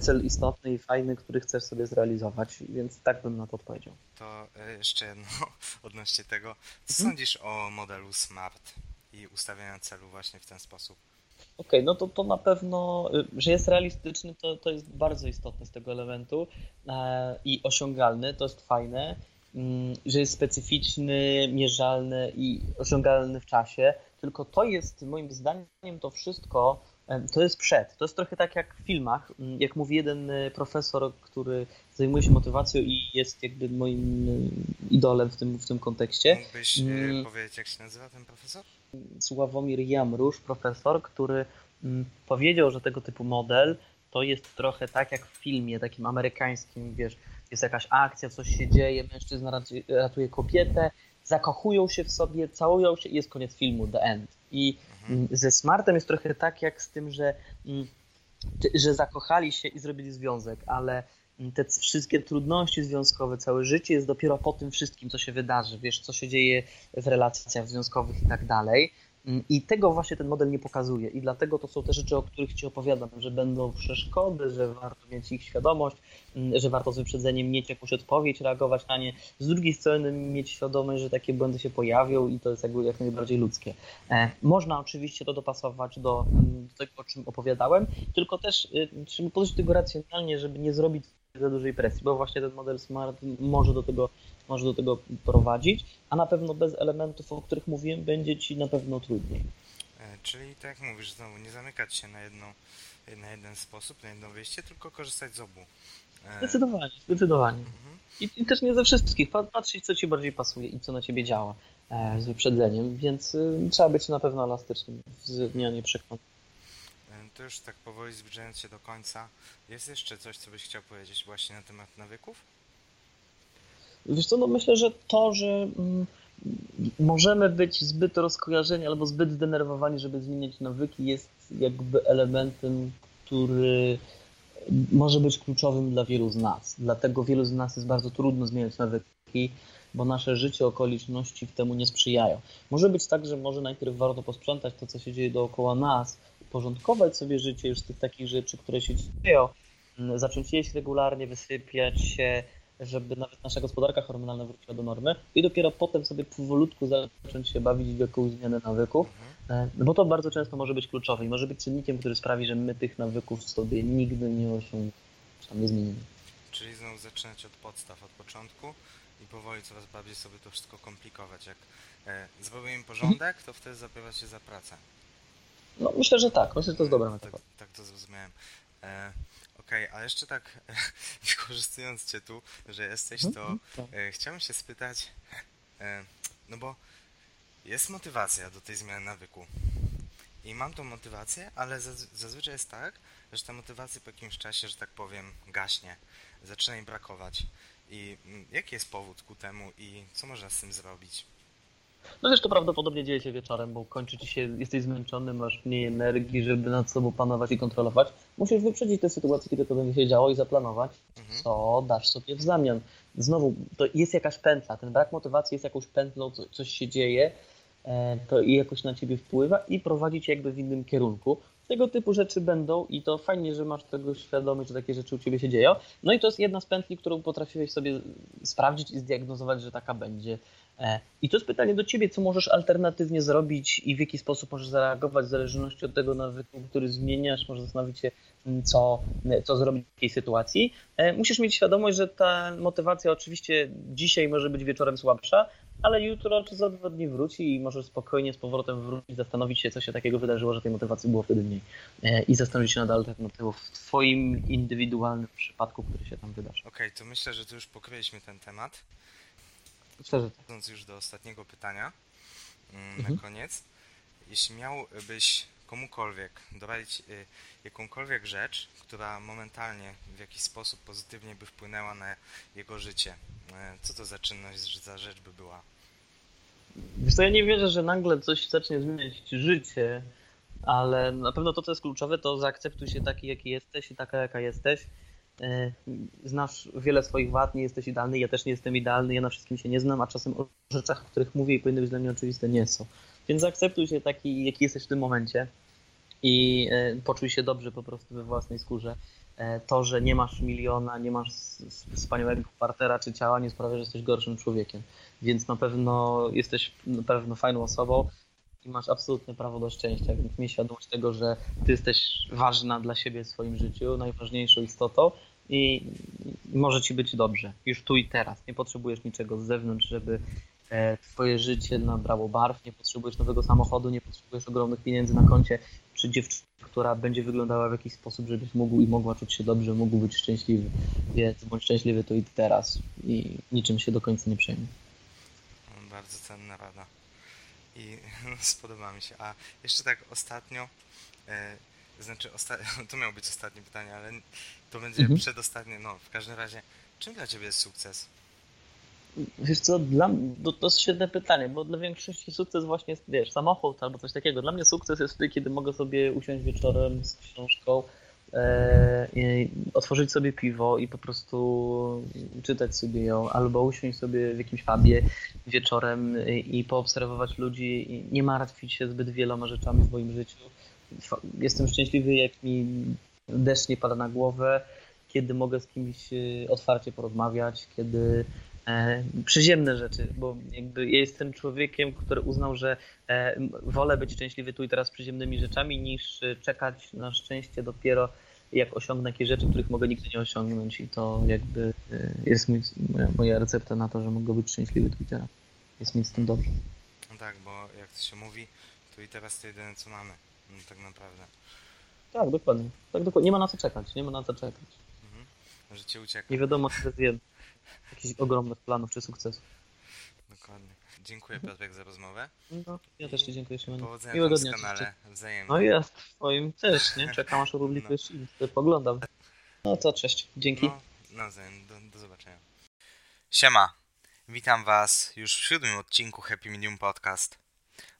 cel istotny i fajny, który chcesz sobie zrealizować, więc tak bym na to odpowiedział. To e, jeszcze jedno odnośnie tego. Co mhm. sądzisz o modelu SMART i ustawiania celu właśnie w ten sposób? Okej, okay, no to, to na pewno, y, że jest realistyczny, to, to jest bardzo istotne z tego elementu e, i osiągalny, to jest fajne, mm, że jest specyficzny, mierzalny i osiągalny w czasie, tylko to jest moim zdaniem to wszystko, to jest przed. To jest trochę tak jak w filmach. Mm, jak mówi jeden y, profesor, który zajmuje się motywacją i jest jakby moim y, idolem w tym, w tym kontekście. Mógłbyś hmm. powiedzieć, jak się nazywa ten profesor? Sławomir Jamrusz, profesor, który mm, powiedział, że tego typu model to jest trochę tak jak w filmie takim amerykańskim, wiesz, jest jakaś akcja, coś się dzieje, mężczyzna ratuje kobietę, zakochują się w sobie, całują się i jest koniec filmu, the end. I mhm. ze Smartem jest trochę tak jak z tym, że, mm, że zakochali się i zrobili związek, ale te wszystkie trudności związkowe, całe życie jest dopiero po tym wszystkim, co się wydarzy, wiesz, co się dzieje w relacjach związkowych i tak dalej. Mm, I tego właśnie ten model nie pokazuje. I dlatego to są te rzeczy, o których Ci opowiadam, że będą przeszkody, że warto mieć ich świadomość, mm, że warto z wyprzedzeniem mieć jakąś odpowiedź, reagować na nie. Z drugiej strony mieć świadomość, że takie błędy się pojawią i to jest jakby jak najbardziej ludzkie. E, można oczywiście to dopasować do, mm, do tego, o czym opowiadałem, tylko też y, trzeba podejść do tego racjonalnie, żeby nie zrobić za dużej presji, bo właśnie ten model smart może do tego, może do tego prowadzić, a na pewno bez elementów, o których mówiłem, będzie ci na pewno trudniej. E, czyli tak jak mówisz, znowu nie zamykać się na, jedno, na jeden sposób, na jedno wyjście, tylko korzystać z obu. E, zdecydowanie, zdecydowanie. Mhm. I, I, też nie ze wszystkich. Patrzeć, co ci bardziej pasuje i co na ciebie działa e, z wyprzedzeniem, więc y, trzeba być na pewno elastycznym w zmianie przekonań to już tak powoli zbliżając się do końca, jest jeszcze coś, co byś chciał powiedzieć właśnie na temat nawyków? Wiesz co, no myślę, że to, że mm, możemy być zbyt rozkojarzeni albo zbyt zdenerwowani, żeby zmieniać nawyki, jest jakby elementem, który może być kluczowym dla wielu z nas. Dlatego wielu z nas jest bardzo trudno zmieniać nawyki, bo nasze życie, okoliczności temu nie sprzyjają. Może być tak, że może najpierw warto posprzątać to, co się dzieje dookoła nas, porządkować sobie życie już z tych takich rzeczy, które się dzieją, mm, zacząć jeść regularnie, wysypiać się, żeby nawet nasza gospodarka hormonalna wróciła do normy i dopiero potem sobie powolutku zacząć się bawić w jakąś zmianę nawyków, mhm. E, bo to bardzo często może być kluczowe i może być czynnikiem, który sprawi, że my tych nawyków sobie nigdy nie osiągniemy, tam nie zmienimy. Czyli znowu zaczynać od podstaw, od początku i powoli coraz bardziej sobie to wszystko komplikować. Jak e, zrobimy porządek, to wtedy zabiera się za pracę. No, myślę, że tak. Myślę, że to jest dobra metafora. Tak, tak to zrozumiałem. Okej, okay, a jeszcze tak wykorzystując Cię tu, że jesteś, to mhm, tak. e, chciałem się spytać, e, no bo jest motywacja do tej zmiany nawyku. I mam tą motywację, ale zazwyczaj jest tak, że ta motywacja po jakimś czasie, że tak powiem, gaśnie, zaczyna jej brakować. I mm, jaki jest powód ku temu i co można z tym zrobić? No wiesz, to prawdopodobnie dzieje się wieczorem, bo kończy ci się, jesteś zmęczony, masz mniej energii, żeby nad sobą panować i kontrolować. Musisz wyprzedzić te sytuacje, kiedy to będzie się działo i zaplanować, mhm. co dasz sobie w zamian. Znowu, to jest jakaś pętla, ten brak motywacji jest jakąś pętlą, coś się dzieje, e, to i jakoś na ciebie wpływa i prowadzi cię jakby w innym kierunku. Tego typu rzeczy będą i to fajnie, że masz tego świadomość, że takie rzeczy u ciebie się dzieją. No i to jest jedna z pętli, którą potrafiłeś sobie sprawdzić i zdiagnozować, że taka będzie. E, I to jest pytanie do ciebie, co możesz alternatywnie zrobić i w jaki sposób możesz zareagować w zależności od tego nawyku, który zmieniasz. Możesz zastanowić się, mm, co, co zrobić w takiej sytuacji. E, musisz mieć świadomość, że ta motywacja oczywiście dzisiaj może być wieczorem słabsza, ale jutro czy za dwa dni wróci i możesz spokojnie z powrotem wrócić, zastanowić się, co się takiego wydarzyło, że tej motywacji było wtedy mniej. E, I zastanowić się nad alternatywą w twoim indywidualnym przypadku, który się tam wydarzy. Okej, okay, to myślę, że tu już pokryliśmy ten temat. Myślę, że już do ostatniego pytania mm, mhm. na koniec. Jeśli miałbyś komukolwiek doradzić y, jakąkolwiek rzecz, która momentalnie w jakiś sposób pozytywnie by wpłynęła na jego życie, y, co to za czynność, za rzecz by była? Wiesz co, ja nie wierzę, że nagle coś zacznie zmieniać życie, ale na pewno to, co jest kluczowe, to zaakceptuj się taki, jaki jesteś i taka, jaka jesteś. E, znasz wiele swoich wad, nie jesteś idealny, ja też nie jestem idealny, ja na wszystkim się nie znam, a czasem o rzeczach, o których mówię i powinny być dla mnie oczywiste, nie są. Więc zaakceptuj się taki, jaki jesteś w tym momencie i e, poczuj się dobrze po prostu we własnej skórze. E, to, że nie masz miliona, nie masz wspaniałego partera czy ciała, nie sprawia, że jesteś gorszym człowiekiem. Więc na pewno jesteś na pewno fajną osobą i masz absolutne prawo do szczęścia, więc miej świadomość tego, że ty jesteś ważna dla siebie w swoim życiu, najważniejszą istotą i może ci być dobrze, już tu i teraz. Nie potrzebujesz niczego z zewnątrz, żeby twoje życie nabrało barw, nie potrzebujesz nowego samochodu, nie potrzebujesz ogromnych pieniędzy na koncie, czy dziewczyny, która będzie wyglądała w jakiś sposób, żebyś mógł i mogła czuć się dobrze, mógł być szczęśliwy. Więc bądź szczęśliwy tu i teraz i niczym się do końca nie przejmuj. Bardzo cenna rada i spodoba mi się. A jeszcze tak ostatnio, e, znaczy osta to miało być ostatnie pytanie, ale to będzie mhm. przedostatnie, no w każdym razie, czym dla Ciebie jest sukces? Wiesz co, dla, to, to jest świetne pytanie, bo dla większości sukces właśnie jest, wiesz, samochód albo coś takiego. Dla mnie sukces jest wtedy, kiedy mogę sobie usiąść wieczorem z książką, e, otworzyć sobie piwo i po prostu czytać sobie ją, albo usiąść sobie w jakimś pubie wieczorem i poobserwować ludzi i nie martwić się zbyt wieloma rzeczami w moim życiu. Jestem szczęśliwy, jak mi deszcz nie pada na głowę, kiedy mogę z kimś e, otwarcie porozmawiać, kiedy przyziemne rzeczy, bo jakby ja jestem człowiekiem, który uznał, że e, wolę być szczęśliwy tu i teraz przyziemnymi rzeczami, niż czekać na szczęście dopiero jak osiągnę jakieś rzeczy, których mogę nigdy nie osiągnąć i to jakby e, jest mój, moja, recepta na to, że mogę być szczęśliwy tu i teraz. Jest mi z tym dobrze. No tak, bo jak to się mówi, tu i teraz to jedyne co mamy, no, tak naprawdę. Tak, dokładnie. Tak, dokładnie. Nie ma na co czekać, nie ma na co czekać. Mhm. Życie ucieka. Nie wiadomo, czy jest jeden. Jakichś ogromnych planów czy sukcesów. Dokładnie. Dziękuję Piotrek za rozmowę. No, ja też Ci dziękuję Szymon. Powodzenia Miłego dnia kanale wzajemnie. No jest, twoim też, nie? Czekam aż opublikujesz no. i poglądam. No to cześć, dzięki. No, nawzajem, do, do zobaczenia. Siema, witam Was już w siódmym odcinku Happy Medium Podcast.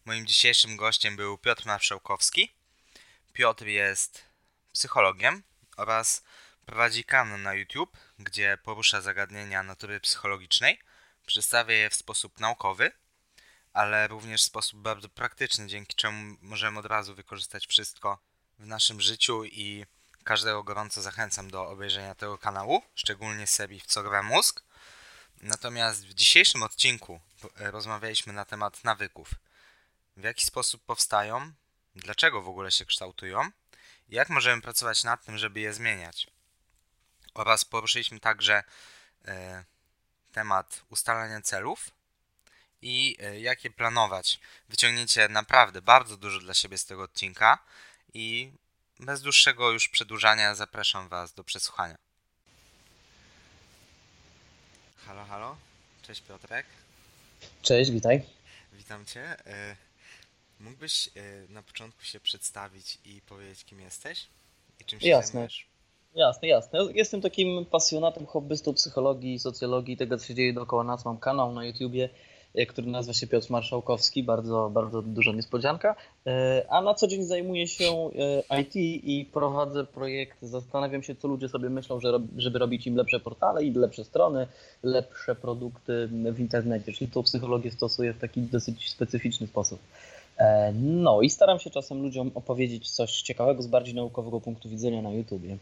Moim dzisiejszym gościem był Piotr Marszałkowski. Piotr jest psychologiem oraz prowadzi kanał na YouTube, gdzie porusza zagadnienia natury psychologicznej – Przedstawia je w sposób naukowy, ale również w sposób bardzo praktyczny, dzięki czemu możemy od razu wykorzystać wszystko w naszym życiu i każdego gorąco zachęcam do obejrzenia tego kanału, szczególnie serii w co gra mózg. Natomiast w dzisiejszym odcinku rozmawialiśmy na temat nawyków. W jaki sposób powstają, dlaczego w ogóle się kształtują jak możemy pracować nad tym, żeby je zmieniać. Oraz poruszyliśmy także e, temat ustalania celów i e, jak je planować. Wyciągnięcie naprawdę bardzo dużo dla siebie z tego odcinka i bez dłuższego już przedłużania zapraszam Was do przesłuchania. Halo, halo. Cześć Piotrek. Cześć, witaj. Witam Cię. E, mógłbyś na początku się przedstawić i powiedzieć, kim jesteś i czym się Jasne. zajmujesz? Jasne, jasne. Jestem takim pasjonatem, hobbystą psychologii, socjologii, tego co się dzieje dookoła nas. Mam kanał na YouTubie, e, który nazywa się Piotr Marszałkowski, bardzo, bardzo duża niespodzianka. E, a na co dzień zajmuję się e, IT i prowadzę projekty. Zastanawiam się, co ludzie sobie myślą, żeby robić im lepsze portale i lepsze strony, lepsze produkty w internecie. Czyli tą psychologię stosuję w taki dosyć specyficzny sposób. No i staram się czasem ludziom opowiedzieć coś ciekawego z bardziej naukowego punktu widzenia na YouTubie.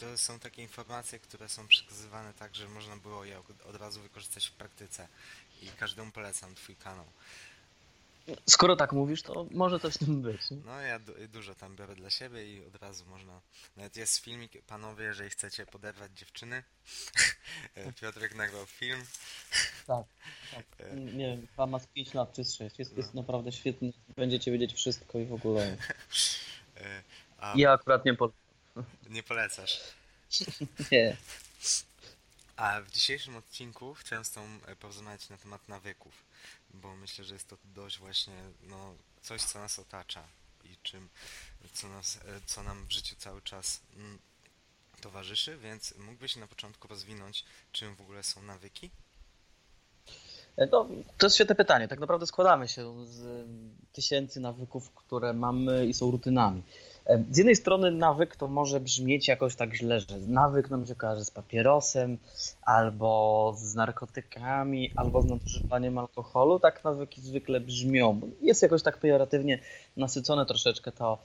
To są takie informacje, które są przekazywane tak, że można było je od razu wykorzystać w praktyce. I każdemu polecam Twój kanał. Skoro tak mówisz, to może coś w tym być. Nie? No ja du dużo tam biorę dla siebie i od razu można. Nawet jest filmik, panowie, jeżeli chcecie poderwać dziewczyny. Piotrek nagrał film. Tak, tak. E. Nie wiem, pan ma z 5 lat czy z 6. Jest, no. jest naprawdę świetny. Będziecie wiedzieć wszystko i w ogóle. E, a... Ja akurat nie polecam. Nie polecasz. Nie. A w dzisiejszym odcinku chciałem z Tobą e, porozmawiać na temat nawyków, bo myślę, że jest to dość właśnie no, coś, co nas otacza i czym, co, nas, e, co nam w życiu cały czas mm, towarzyszy, więc mógłbyś na początku rozwinąć, czym w ogóle są nawyki? No, to jest świetne pytanie. Tak naprawdę składamy się z tysięcy nawyków, które mamy i są rutynami. Z jednej strony nawyk to może brzmieć jakoś tak źle, że nawyk nam się kojarzy z papierosem, albo z narkotykami, albo z nadużywaniem alkoholu. Tak nawyki zwykle brzmią. Jest jakoś tak pejoratywnie nasycone troszeczkę to,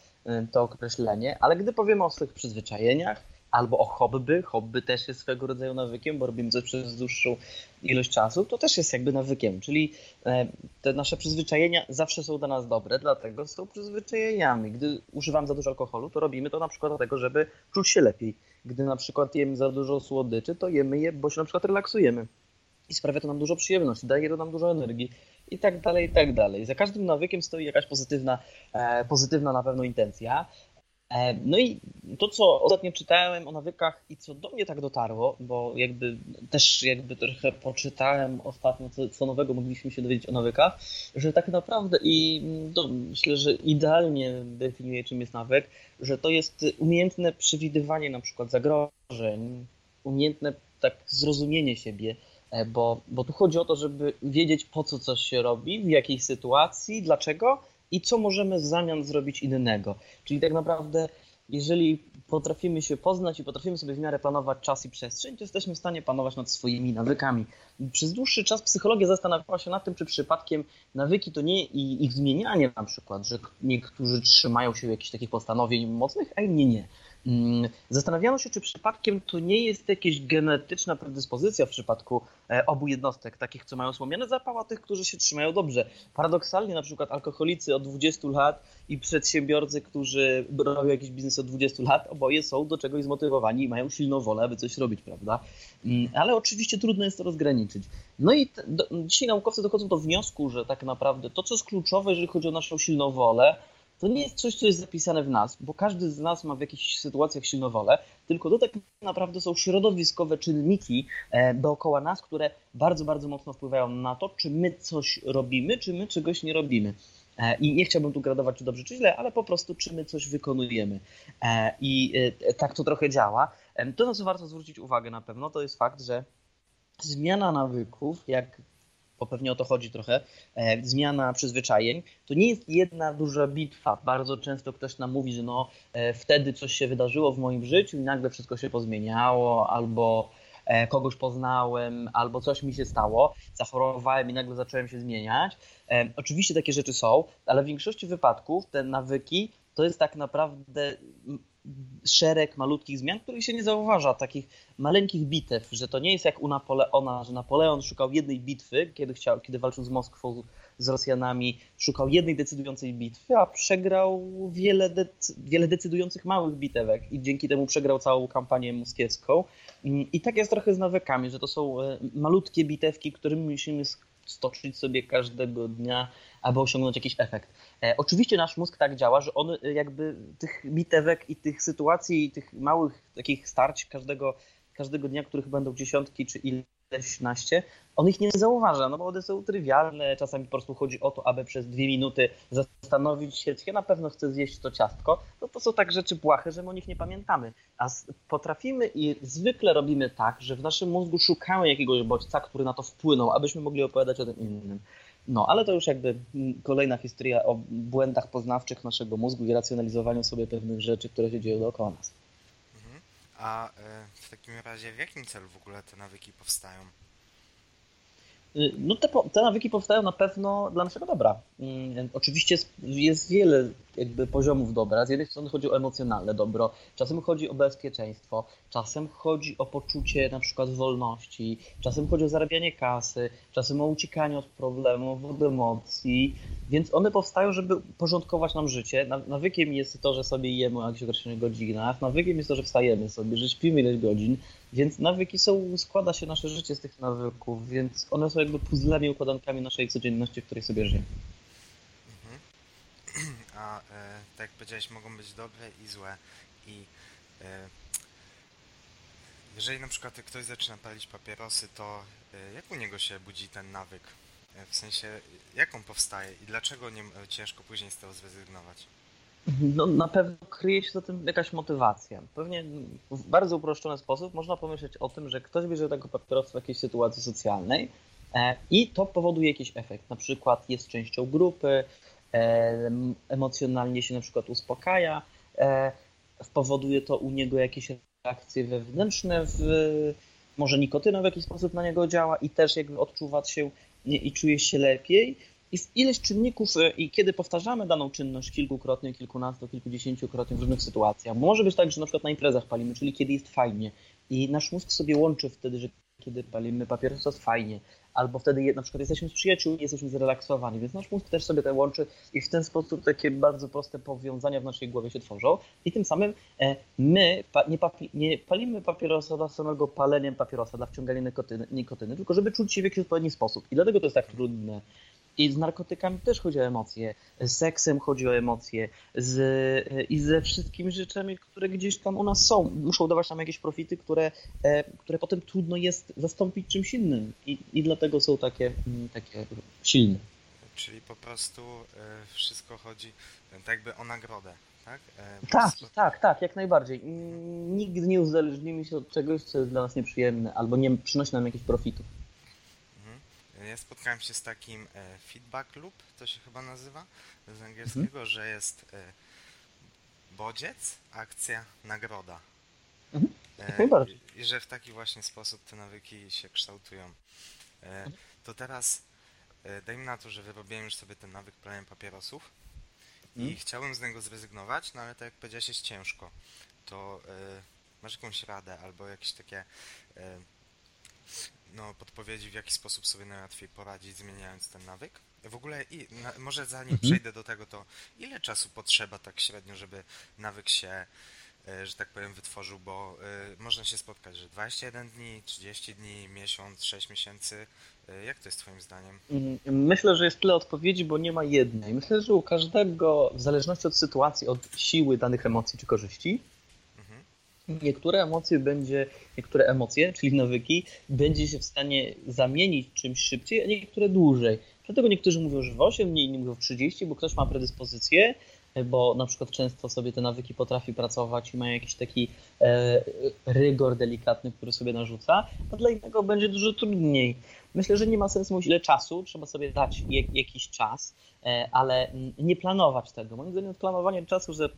to określenie, ale gdy powiemy o swoich przyzwyczajeniach, albo o hobby. Hobby też jest swego rodzaju nawykiem, bo robimy coś przez dłuższą ilość czasu, to też jest jakby nawykiem. Czyli e, te nasze przyzwyczajenia zawsze są dla nas dobre, dlatego są przyzwyczajeniami. Gdy używam za dużo alkoholu, to robimy to na przykład dlatego, żeby czuć się lepiej. Gdy na przykład jemy za dużo słodyczy, to jemy je, bo się na przykład relaksujemy. I sprawia to nam dużo przyjemności, daje to nam dużo energii i tak dalej, i tak dalej. Za każdym nawykiem stoi jakaś pozytywna, e, pozytywna na pewno intencja. E, no i to, co ostatnio czytałem o nawykach i co do mnie tak dotarło, bo jakby też jakby trochę poczytałem ostatnio, co, co nowego mogliśmy się dowiedzieć o nawykach, że tak naprawdę i to myślę, że idealnie definiuje, czym jest nawyk, że to jest umiejętne przewidywanie na przykład zagrożeń, umiejętne tak zrozumienie siebie, e, bo, bo tu chodzi o to, żeby wiedzieć po co coś się robi, w jakiej sytuacji, dlaczego i co możemy w zamian zrobić innego. Czyli tak naprawdę, jeżeli potrafimy się poznać i potrafimy sobie w miarę planować czas i przestrzeń, to jesteśmy w stanie panować nad swoimi nawykami. Przez dłuższy czas psychologia zastanawiała się nad tym, czy przypadkiem nawyki to nie ich zmienianie na przykład, że niektórzy trzymają się jakichś takich postanowień mocnych, a inni nie. Mm, zastanawiano się, czy przypadkiem to nie jest jakaś genetyczna predyspozycja w przypadku e, obu jednostek, takich, co mają słomiane zapała, tych, którzy się trzymają dobrze. Paradoksalnie na przykład alkoholicy od 20 lat i przedsiębiorcy, którzy robią jakiś biznes od 20 lat, oboje są do czegoś zmotywowani i mają silną wolę, aby coś robić, prawda? Mm, ale oczywiście trudno jest to rozgraniczyć. No i dzisiaj naukowcy dochodzą do wniosku, że tak naprawdę to, co jest kluczowe, jeżeli chodzi o naszą silną wolę, to nie jest coś, co jest zapisane w nas, bo każdy z nas ma w jakichś sytuacjach silną wolę, tylko to tak naprawdę są środowiskowe czynniki e, dookoła nas, które bardzo, bardzo mocno wpływają na to, czy my coś robimy, czy my czegoś nie robimy. E, I nie chciałbym tu gradować, czy dobrze, czy źle, ale po prostu, czy my coś wykonujemy. E, I tak to trochę działa. To, na co warto zwrócić uwagę na pewno, to jest fakt, że zmiana nawyków, jak bo pewnie o to chodzi trochę, e, zmiana przyzwyczajeń, to nie jest jedna duża bitwa. Bardzo często ktoś nam mówi, że no e, wtedy coś się wydarzyło w moim życiu i nagle wszystko się pozmieniało, albo e, kogoś poznałem, albo coś mi się stało, zachorowałem i nagle zacząłem się zmieniać. Oczywiście takie rzeczy są, ale w większości wypadków te nawyki to jest tak naprawdę szereg malutkich zmian, których się nie zauważa, takich maleńkich bitew, że to nie jest jak u Napoleona, że Napoleon szukał jednej bitwy, kiedy, chciał, kiedy walczył z Moskwą, z Rosjanami, szukał jednej decydującej bitwy, a przegrał wiele, wiele decydujących małych bitewek i dzięki temu przegrał całą kampanię moskiewską. I tak jest trochę z nawykami, że to są e, malutkie bitewki, którymi musimy stoczyć sobie każdego dnia, aby osiągnąć jakiś efekt. E, oczywiście nasz mózg tak działa, że on e, jakby tych bitewek i tych sytuacji i tych małych takich starć każdego, każdego dnia, których będą dziesiątki czy ileś naście, on ich nie zauważa, no bo one są trywialne, czasami po prostu chodzi o to, aby przez dwie minuty zastanowić się, czy ja na pewno chcę zjeść to ciastko, no to są tak rzeczy błahe, że my o nich nie pamiętamy. A potrafimy i zwykle robimy tak, że w naszym mózgu szukamy jakiegoś bodźca, który na to wpłynął, abyśmy mogli opowiadać o tym innym. No, ale to już jakby kolejna historia o błędach poznawczych naszego mózgu i racjonalizowaniu sobie pewnych rzeczy, które się dzieją dookoła nas. Mhm. A e, w takim razie w jakim celu w ogóle te nawyki powstają? Y, no te, te nawyki powstają na pewno dla naszego dobra. Mm, oczywiście jest, wiele jakby poziomów dobra. Z jednej strony chodzi o emocjonalne dobro, czasem chodzi o bezpieczeństwo, czasem chodzi o poczucie na przykład wolności, czasem chodzi o zarabianie kasy, czasem o uciekanie od problemów, od emocji, więc one powstają, żeby porządkować nam życie. Nawykiem jest to, że sobie jemy o jakichś określonych godzinach, nawykiem jest to, że wstajemy sobie, że śpimy ileś godzin, więc nawyki są, składa się nasze życie z tych nawyków, więc one są jakby puzzlami, układankami naszej codzienności, w której sobie żyjemy. Mhm. A e, tak jak powiedziałeś, mogą być dobre i złe. I e, jeżeli na przykład ktoś zaczyna palić papierosy, to e, jak u niego się budzi ten nawyk? E, w sensie, jak on powstaje i dlaczego nie, e, ciężko później z tego zrezygnować? No, na pewno kryje się za tym jakaś motywacja. Pewnie w bardzo uproszczony sposób można pomyśleć o tym, że ktoś bierze tego papierosa w jakiejś sytuacji socjalnej, I to powoduje jakiś efekt. Na przykład jest częścią grupy, emocjonalnie się na przykład uspokaja, powoduje to u niego jakieś reakcje wewnętrzne, w, może nikotyna w jakiś sposób na niego działa i też jakby odczuwa się i czuje się lepiej. Jest ileś czynników e, i kiedy powtarzamy daną czynność kilkukrotnie, kilkunastu, kilkudziesięciokrotnie w różnych sytuacjach, może być tak, że na przykład na imprezach palimy, czyli kiedy jest fajnie i nasz mózg sobie łączy wtedy, że kiedy palimy papieros, to jest fajnie, albo wtedy na przykład jesteśmy z przyjaciółmi, jesteśmy zrelaksowani, więc nasz mózg też sobie te łączy i w ten sposób takie bardzo proste powiązania w naszej głowie się tworzą i tym samym e, my nie, palimy papierosa dla samego paleniem papierosa, dla wciągania nikotyny, nikotyny, tylko żeby czuć się w jakiś odpowiedni sposób i dlatego to jest tak trudne i z narkotykami też chodzi o emocje, z seksem chodzi o emocje, z, i ze wszystkimi rzeczami, które gdzieś tam u nas są. Muszą dawać nam jakieś profity, które, e, które potem trudno jest zastąpić czymś innym. I, i dlatego są takie, mm, takie silne. Czyli po prostu e, wszystko chodzi tak jakby o nagrodę, tak? E, tak, prostu... tak, tak, jak najbardziej. Nigdy nie uzależnimy się od czegoś, co jest dla nas nieprzyjemne albo nie przynosi nam jakichś profitów. Ja spotkałem się z takim e, feedback loop, to się chyba nazywa z angielskiego, mhm. że jest e, bodziec, akcja, nagroda. Mhm. E, I, I że w taki właśnie sposób te nawyki się kształtują. To teraz dajmy na to, że wyrobiłem już sobie ten nawyk palenia papierosów i mhm. chciałbym z niego zrezygnować, no ale tak jak powiedziałeś, jest ciężko. To masz jakąś radę albo jakieś takie no, podpowiedzi, w jaki sposób sobie najłatwiej poradzić, zmieniając ten nawyk. W ogóle, i, na, może zanim mhm. przejdę do tego, to ile czasu potrzeba tak średnio, żeby nawyk się, e, że tak powiem, wytworzył, bo y, można się spotkać, że 21 dni, 30 dni, miesiąc, 6 miesięcy. Y, jak to jest Twoim zdaniem? Mm, myślę, że jest tyle odpowiedzi, bo nie ma jednej. Myślę, że u każdego, w zależności od sytuacji, od siły danych emocji czy korzyści, niektóre emocje będzie, niektóre emocje, czyli nawyki, będzie się w stanie zamienić czymś szybciej, a niektóre dłużej. Dlatego niektórzy mówią, że w 8 dni, inni mówią w 30, bo ktoś ma predyspozycję, bo na przykład często sobie te nawyki potrafi pracować i ma jakiś taki e, rygor delikatny, który sobie narzuca, a dla innego będzie dużo trudniej. Myślę, że nie ma sensu mówić ile czasu, trzeba sobie dać jakiś czas, e, ale nie planować tego. Moim zdaniem planowanie czasu, że,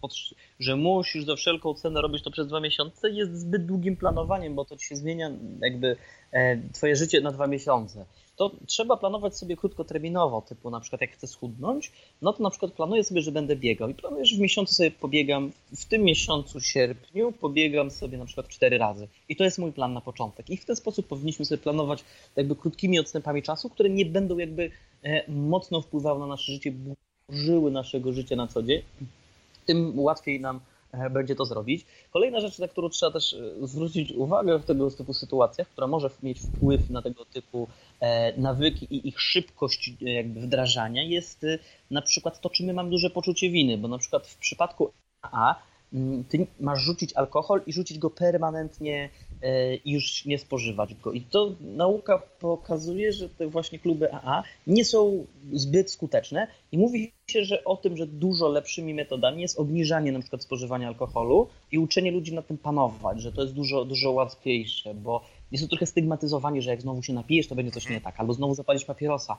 że musisz za wszelką cenę robić to przez dwa miesiące jest zbyt długim planowaniem, bo to ci się zmienia jakby e, twoje życie na dwa miesiące to trzeba planować sobie krótkoterminowo, typu na przykład jak chcę schudnąć, no to na przykład planuję sobie, że będę biegał. I planuję, że w miesiącu sobie pobiegam, w tym miesiącu sierpniu pobiegam sobie na przykład cztery razy. I to jest mój plan na początek. I w ten sposób powinniśmy sobie planować jakby krótkimi odstępami czasu, które nie będą jakby e, mocno wpływały na nasze życie, burzyły naszego życia na co dzień, tym łatwiej nam będzie to zrobić. Kolejna rzecz, na którą trzeba też e, zwrócić uwagę w tego typu sytuacjach, która może mieć wpływ na tego typu e, nawyki i ich szybkość jakby wdrażania, jest na przykład to, czy my mamy duże poczucie winy, bo na przykład w przypadku A ty masz rzucić alkohol i rzucić go permanentnie E, i już nie spożywać go. I to nauka pokazuje, że te właśnie kluby AA nie są zbyt skuteczne i mówi się, że o tym, że dużo lepszymi metodami jest obniżanie na przykład spożywania alkoholu i uczenie ludzi na tym panować, że to jest dużo, dużo łatwiejsze, bo jest to trochę stygmatyzowanie, że jak znowu się napijesz, to będzie coś nie tak, albo znowu zapalisz papierosa.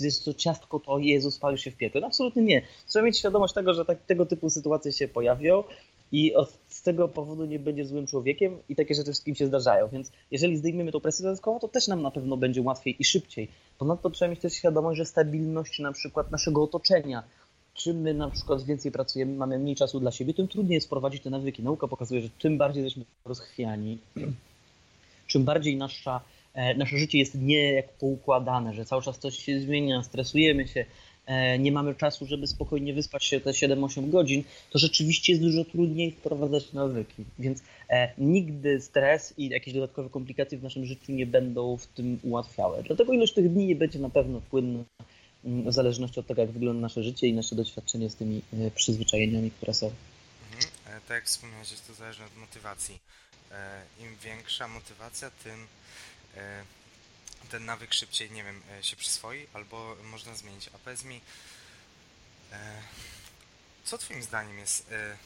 Jest to ciastko, to Jezus, spalisz się w piekle. No absolutnie nie. Trzeba mieć świadomość tego, że tak, tego typu sytuacje się pojawią i z tego powodu nie będzie złym człowiekiem i takie rzeczy wszystkim się zdarzają. Więc jeżeli zdejmiemy tą presję dodatkową, to też nam na pewno będzie łatwiej i szybciej. Ponadto trzeba mieć też świadomość, że stabilność na przykład naszego otoczenia, czym my na przykład więcej pracujemy, mamy mniej czasu dla siebie, tym trudniej jest wprowadzić te nawyki. Nauka pokazuje, że czym bardziej jesteśmy rozchwiani, czym bardziej nasza, nasze życie jest nie jak poukładane, że cały czas coś się zmienia, stresujemy się, E, nie mamy czasu, żeby spokojnie wyspać się te 7-8 godzin, to rzeczywiście jest dużo trudniej wprowadzać nawyki. Więc e, nigdy stres i jakieś dodatkowe komplikacje w naszym życiu nie będą w tym ułatwiały. Dlatego ilość tych dni nie będzie na pewno płynna mm, w zależności od tego, jak wygląda nasze życie i nasze doświadczenie z tymi e, przyzwyczajeniami, które są. Mhm. Tak jak wspomniałeś, to zależne od motywacji. Im większa motywacja, tym ten nawyk szybciej, nie wiem, e, się przyswoi, albo można zmienić. A powiedz mi, e, co Twoim zdaniem jest e,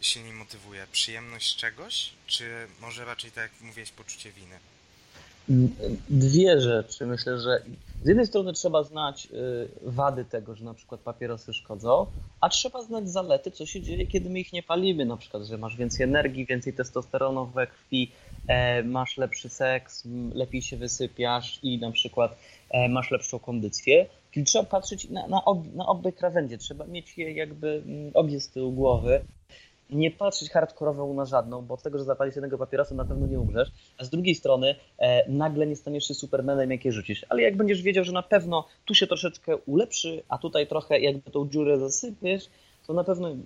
silniej motywuje? Przyjemność czegoś, czy może raczej, tak jak mówiłeś, poczucie winy? Dwie rzeczy. Myślę, że z jednej strony trzeba znać wady tego, że na przykład papierosy szkodzą, a trzeba znać zalety, co się dzieje, kiedy my ich nie palimy, na przykład, że masz więcej energii, więcej testosteronu we krwi, e, masz lepszy seks, lepiej się wysypiasz i na przykład e, masz lepszą kondycję. Czyli trzeba patrzeć na, na, ob, na obie krawędzie, trzeba mieć je jakby obie z tyłu głowy nie patrzeć hardkorowo na żadną, bo od tego, że zapalisz jednego papierosa, na pewno nie umrzesz, a z drugiej strony e, nagle nie staniesz się supermanem, jakie rzucisz. Ale jak będziesz wiedział, że na pewno tu się troszeczkę ulepszy, a tutaj trochę jakby tą dziurę zasypiesz, to na pewno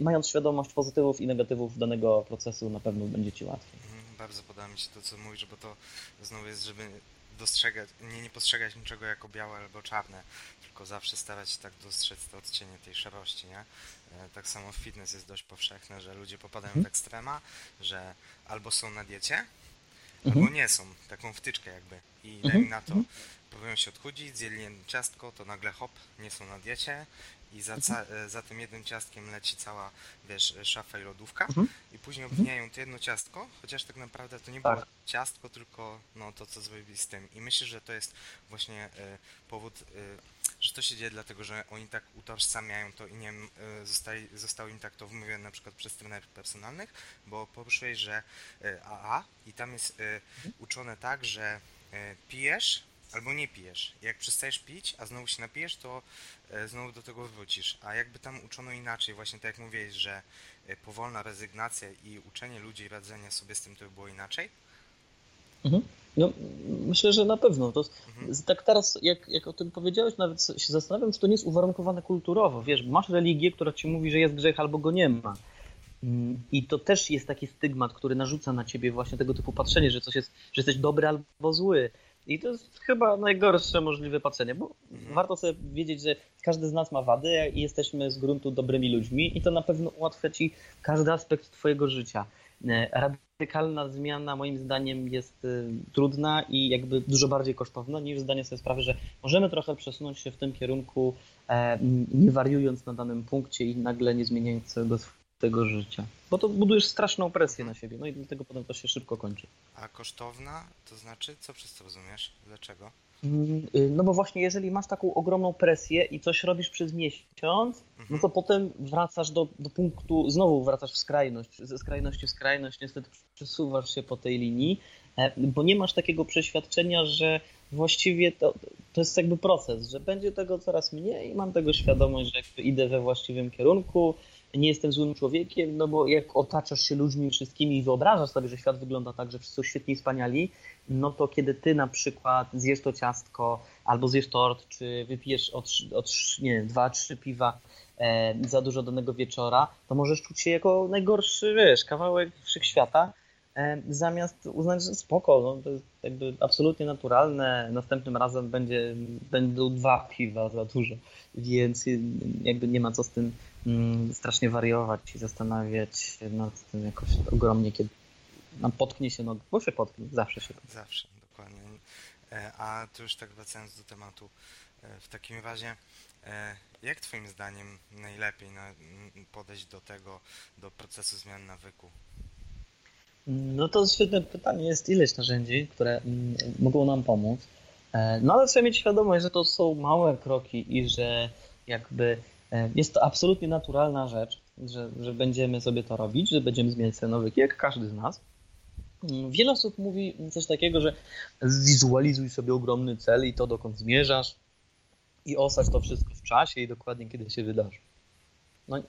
mając świadomość pozytywów i negatywów danego procesu, na pewno będzie ci łatwiej. Mhm, bardzo podoba mi się to, co mówisz, bo to znowu jest, żeby dostrzegać, nie, nie postrzegać niczego jako białe albo czarne, tylko zawsze starać się tak dostrzec te odcienie tej szarości, nie? E, tak samo fitness jest dość powszechne, że ludzie popadają mhm. w ekstrema, że albo są na diecie, mhm. albo nie są, taką wtyczkę jakby. I mhm. na to próbują się odchudzić, zjedli ciastko, to nagle hop, nie są na diecie i za, mhm. za tym jednym ciastkiem leci cała, wiesz, szafa i lodówka mhm. i później mhm. obwiniają to jedno ciastko, chociaż tak naprawdę to nie tak. było ciastko, tylko no, to, co zrobili z tym. I myślę, że to jest właśnie y, powód, y, że to się dzieje dlatego, że oni tak utożsamiają to i nie y, zostali, zostało im tak to wymówione na przykład przez trenerów personalnych, bo poruszyłeś, że AA i tam jest mhm. uczone tak, że pijesz albo nie pijesz. Jak przestajesz pić, a znowu się napijesz, to e, znowu do tego wrócisz. A jakby tam uczono inaczej, właśnie tak jak mówiłeś, że e, powolna rezygnacja i uczenie ludzi radzenia sobie z tym to by było inaczej? Mhm. No, myślę, że na pewno. To, mhm. Tak teraz, jak, jak o tym powiedziałeś, nawet się zastanawiam, czy to nie jest uwarunkowane kulturowo. Wiesz, masz religię, która ci mówi, że jest grzech albo go nie ma. Mm, I to też jest taki stygmat, który narzuca na ciebie właśnie tego typu patrzenie, że coś jest, że jesteś dobry albo zły. I to jest chyba najgorsze możliwe patrzenie, bo mhm. warto sobie wiedzieć, że każdy z nas ma wady i jesteśmy z gruntu dobrymi ludźmi i to na pewno ułatwia ci każdy aspekt twojego życia. E, radykalna zmiana moim zdaniem jest e, trudna i jakby dużo bardziej kosztowna niż zdanie sobie sprawy, że możemy trochę przesunąć się w tym kierunku, e, nie wariując na danym punkcie i nagle nie zmieniając całego życia. Bo to budujesz straszną presję na siebie, no i dlatego potem to się szybko kończy. A kosztowna, to znaczy, co przez to rozumiesz? Dlaczego? Mm, y, no bo właśnie jeżeli masz taką ogromną presję i coś robisz przez miesiąc, mhm. no to potem wracasz do, do punktu, znowu wracasz w skrajność, ze skrajności w skrajność, niestety przesuwasz się po tej linii, e, bo nie masz takiego przeświadczenia, że właściwie to, to jest jakby proces, że będzie tego coraz mniej, mam tego świadomość, że jakby idę we właściwym kierunku, nie jestem złym człowiekiem, no bo jak otaczasz się ludźmi wszystkimi i wyobrażasz sobie, że świat wygląda tak, że wszyscy są świetni i wspaniali, no to kiedy ty na przykład zjesz to ciastko, albo zjesz tort, czy wypijesz od, od nie wiem, dwa, trzy piwa e, za dużo danego wieczora, to możesz czuć się jako najgorszy, wiesz, kawałek wszechświata, e, zamiast uznać, że spoko, no, to jest jakby absolutnie naturalne, następnym razem będzie, będą dwa piwa za dużo, więc jakby nie ma co z tym strasznie wariować i zastanawiać się nad tym jakoś ogromnie, kiedy nam potknie się noga, bo się potknie, zawsze się potknie. Zawsze, dokładnie. E, a tu już tak wracając do tematu, e, w takim razie, e, jak Twoim zdaniem najlepiej podejść do tego, do procesu zmian nawyku? No to świetne pytanie. Jest ileś narzędzi, które mm, mogą nam pomóc. No ale trzeba mieć świadomość, że to są małe kroki i że jakby jest to absolutnie naturalna rzecz, że, że będziemy sobie to robić, że będziemy zmieniać nawyki, jak każdy z nas. Mm, wiele osób mówi coś takiego, że zwizualizuj sobie ogromny cel i to dokąd zmierzasz i osadź to wszystko w czasie i dokładnie kiedy się wydarzy. No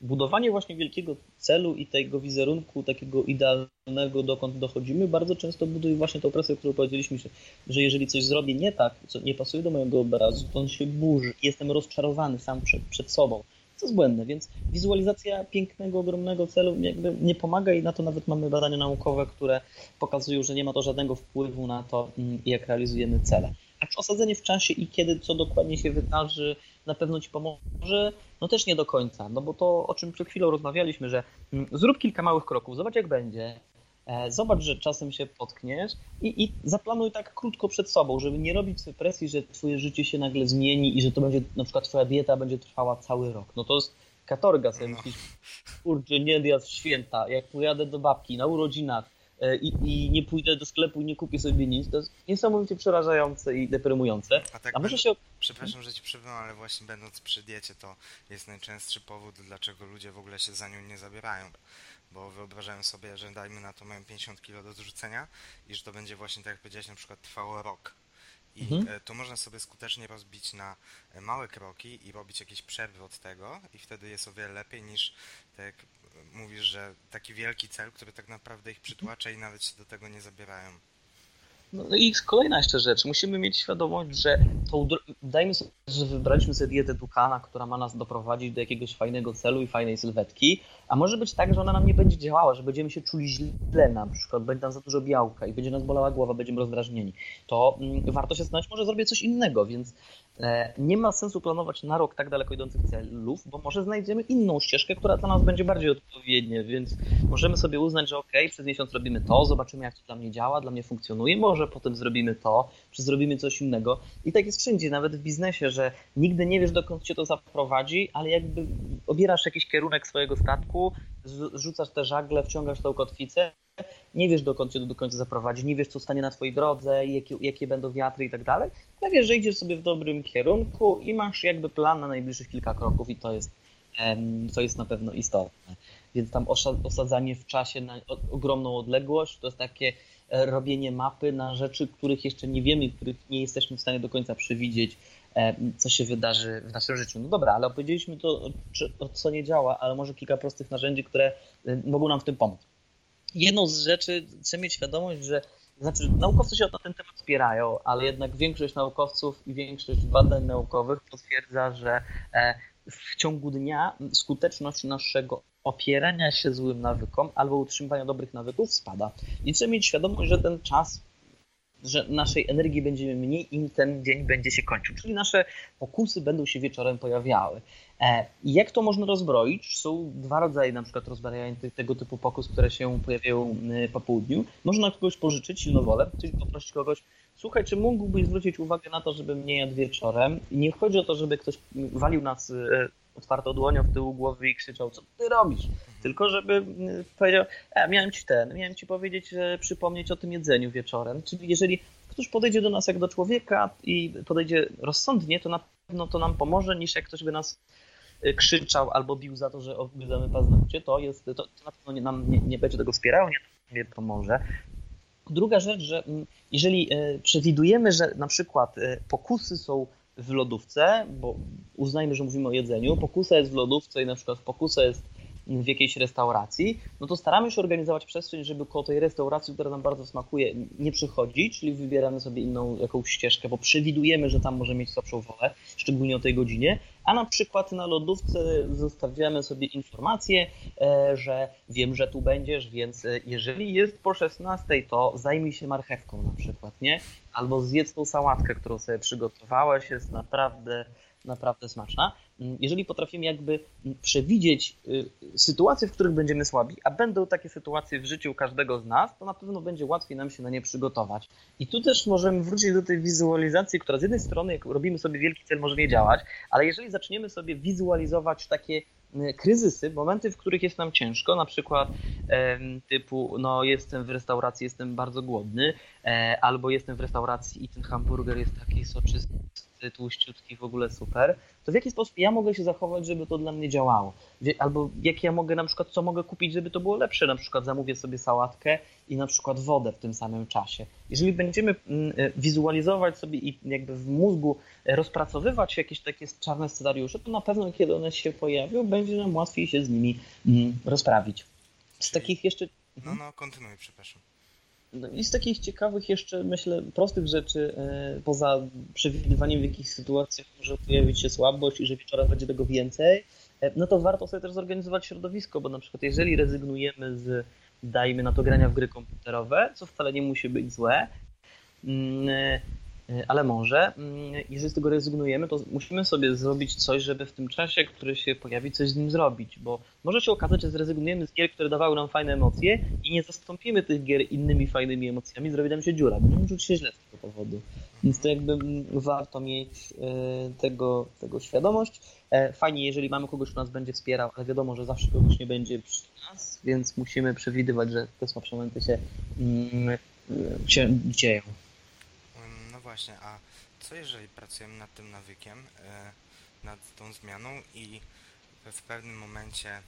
budowanie właśnie wielkiego celu i tego wizerunku takiego idealnego, dokąd dochodzimy, bardzo często buduje właśnie tą presję, którą powiedzieliśmy, że, że jeżeli coś zrobię nie tak, co nie pasuje do mojego obrazu, to on się burzy, jestem rozczarowany sam przed, przed sobą. To jest błędne, więc wizualizacja pięknego, ogromnego celu jakby nie pomaga i na to nawet mamy badania naukowe, które pokazują, że nie ma to żadnego wpływu na to, mm, jak realizujemy cele. A osadzenie w czasie i kiedy co dokładnie się wydarzy, na pewno ci pomoże, no też nie do końca, no bo to o czym przed chwilą rozmawialiśmy, że mm, zrób kilka małych kroków, zobacz jak będzie, e, zobacz, że czasem się potkniesz i, i zaplanuj tak krótko przed sobą, żeby nie robić sobie presji, że twoje życie się nagle zmieni i że to będzie, na przykład twoja dieta będzie trwała cały rok. No to jest katorga sobie no. myślisz, kurczę, nie diet święta, jak pojadę do babki na urodzinach, i, i, nie pójdę do sklepu i nie kupię sobie nic, to jest niesamowicie przerażające i deprymujące. A, tak A może się... Przepraszam, że ci przerwę, ale właśnie będąc przy diecie, to jest najczęstszy powód, dlaczego ludzie w ogóle się za nią nie zabierają bo wyobrażają sobie, że dajmy na to mają 50 kg do zrzucenia i że to będzie właśnie, tak jak powiedziałeś, na przykład trwało rok. I mhm. E, to można sobie skutecznie rozbić na e, małe kroki i robić jakieś przerwy od tego i wtedy jest o wiele lepiej niż, tak jak mówisz, że taki wielki cel, który tak naprawdę ich przytłacza i nawet się do tego nie zabierają. No i kolejna jeszcze rzecz. Musimy mieć świadomość, że to dajmy sobie, że wybraliśmy sobie dietę Dukana, która ma nas doprowadzić do jakiegoś fajnego celu i fajnej sylwetki, a może być tak, że ona nam nie będzie działała, że będziemy się czuli źle na przykład, będzie nam za dużo białka i będzie nas bolała głowa, będziemy rozdrażnieni. To mm, warto się zastanowić, może zrobię coś innego, więc nie ma sensu planować na rok tak daleko idących celów, bo może znajdziemy inną ścieżkę, która dla nas będzie bardziej odpowiednia, więc możemy sobie uznać, że ok, przez miesiąc robimy to, zobaczymy jak to dla mnie działa, dla mnie funkcjonuje, może potem zrobimy to, czy zrobimy coś innego. I tak jest wszędzie, nawet w biznesie, że nigdy nie wiesz, dokąd cię to zaprowadzi, ale jakby obierasz jakiś kierunek swojego statku, rzucasz te żagle, wciągasz tą kotwicę, nie wiesz, dokąd cię do końca zaprowadzi, nie wiesz, co stanie na twojej drodze, jakie, jakie będą wiatry i tak dalej, ale wiesz, że idziesz sobie w dobrym kierunku i masz jakby plan na najbliższych kilka kroków i to jest, to jest na pewno istotne. Więc tam osadzanie w czasie na ogromną odległość to jest takie E, robienie mapy na rzeczy, których jeszcze nie wiemy, których nie jesteśmy w stanie do końca przewidzieć, co się wydarzy w naszym życiu. No dobra, ale opowiedzieliśmy to, co nie działa, ale może kilka prostych narzędzi, które mogą nam w tym pomóc. Jedną z rzeczy, chcę mieć świadomość, że znaczy, naukowcy się na ten temat spierają, ale jednak większość naukowców i większość badań naukowych potwierdza, że w ciągu dnia skuteczność naszego opierania się złym nawykom albo utrzymywania dobrych nawyków spada. I trzeba mieć świadomość, że ten czas, że naszej energii będzie mniej, im ten dzień będzie się kończył. Czyli nasze pokusy będą się wieczorem pojawiały. E, jak to można rozbroić? Są dwa rodzaje na przykład rozbrajania tego typu pokus, które się pojawiają y, po południu. Można kogoś pożyczyć silnowolę, czyli poprosić kogoś, słuchaj, czy mógłbyś zwrócić uwagę na to, żeby nie jadł wieczorem? I nie chodzi o to, żeby ktoś walił nas y, otwartą dłonią w tył głowy i krzyczał, co ty robisz? Tylko żeby mm, powiedział, e, miałem ci ten, miałem ci powiedzieć, że przypomnieć o tym jedzeniu wieczorem. Czyli jeżeli ktoś podejdzie do nas jak do człowieka i podejdzie rozsądnie, to na pewno to nam pomoże, niż jak ktoś by nas y, krzyczał albo bił za to, że obgryzamy paznokcie, to jest, to, to na pewno nie, nam nie, nie będzie tego wspierało, nie, nie pomoże. Druga rzecz, że mm, jeżeli y, przewidujemy, że na przykład pokusy są w lodówce, bo uznajmy, że mówimy o jedzeniu, pokusa jest w lodówce i na przykład pokusa jest w jakiejś restauracji, no to staramy się organizować przestrzeń, żeby koło tej restauracji, która nam bardzo smakuje, nie przychodzić, czyli wybieramy sobie inną jakąś ścieżkę, bo przewidujemy, że tam może mieć słabszą wolę, szczególnie o tej godzinie, a na przykład na lodówce zostawiamy sobie informację, e, że wiem, że tu będziesz, więc e, jeżeli jest po 16, to zajmij się marchewką na przykład, nie? Albo zjedz tą sałatkę, którą sobie przygotowałeś, jest naprawdę naprawdę smaczna. Mm, jeżeli potrafimy jakby mm, przewidzieć y, sytuacje, w których będziemy słabi, a będą takie sytuacje w życiu każdego z nas, to na pewno będzie łatwiej nam się na nie przygotować. I tu też możemy wrócić do tej wizualizacji, która z jednej strony, jak robimy sobie wielki cel, może nie działać, ale jeżeli zaczniemy sobie wizualizować takie kryzysy, momenty, w których jest nam ciężko, na przykład e, typu, no jestem w restauracji, jestem bardzo głodny, e, albo jestem w restauracji i ten hamburger jest taki soczysty, tłuściutki, w ogóle super, to w jaki sposób ja mogę się zachować, żeby to dla mnie działało? Albo jak ja mogę na przykład, co mogę kupić, żeby to było lepsze? Na przykład zamówię sobie sałatkę i na przykład wodę w tym samym czasie. Jeżeli będziemy mm, e, wizualizować sobie i jakby w mózgu rozpracowywać jakieś takie czarne scenariusze, to na pewno kiedy one się pojawią, będzie nam łatwiej się z nimi mm, rozprawić. Z takich jeszcze... No, no, kontynuuj, przepraszam. No I z takich ciekawych jeszcze, myślę, prostych rzeczy, e, poza przewidywaniem w jakich sytuacjach może pojawić się słabość i że wieczorem będzie tego więcej, e, no to warto sobie też zorganizować środowisko, bo na przykład jeżeli rezygnujemy z, dajmy na to grania w gry komputerowe, co wcale nie musi być złe, mm, e, ale może, mm, jeżeli z tego rezygnujemy, to musimy sobie zrobić coś, żeby w tym czasie, który się pojawi, coś z nim zrobić, bo może się okazać, że zrezygnujemy z gier, które dawały nam fajne emocje i nie zastąpimy tych gier innymi fajnymi emocjami, zrobi nam się dziura, będziemy czuć się źle z tego powodu. Więc to jakby warto mieć tego, tego świadomość. Fajnie, jeżeli mamy kogoś, kto nas będzie wspierał, ale wiadomo, że zawsze kogoś nie będzie przy nas, więc musimy przewidywać, że te słabsze momenty się, mm, się dzieją. Właśnie, a co jeżeli pracujemy nad tym nawykiem, nad tą zmianą i w pewnym momencie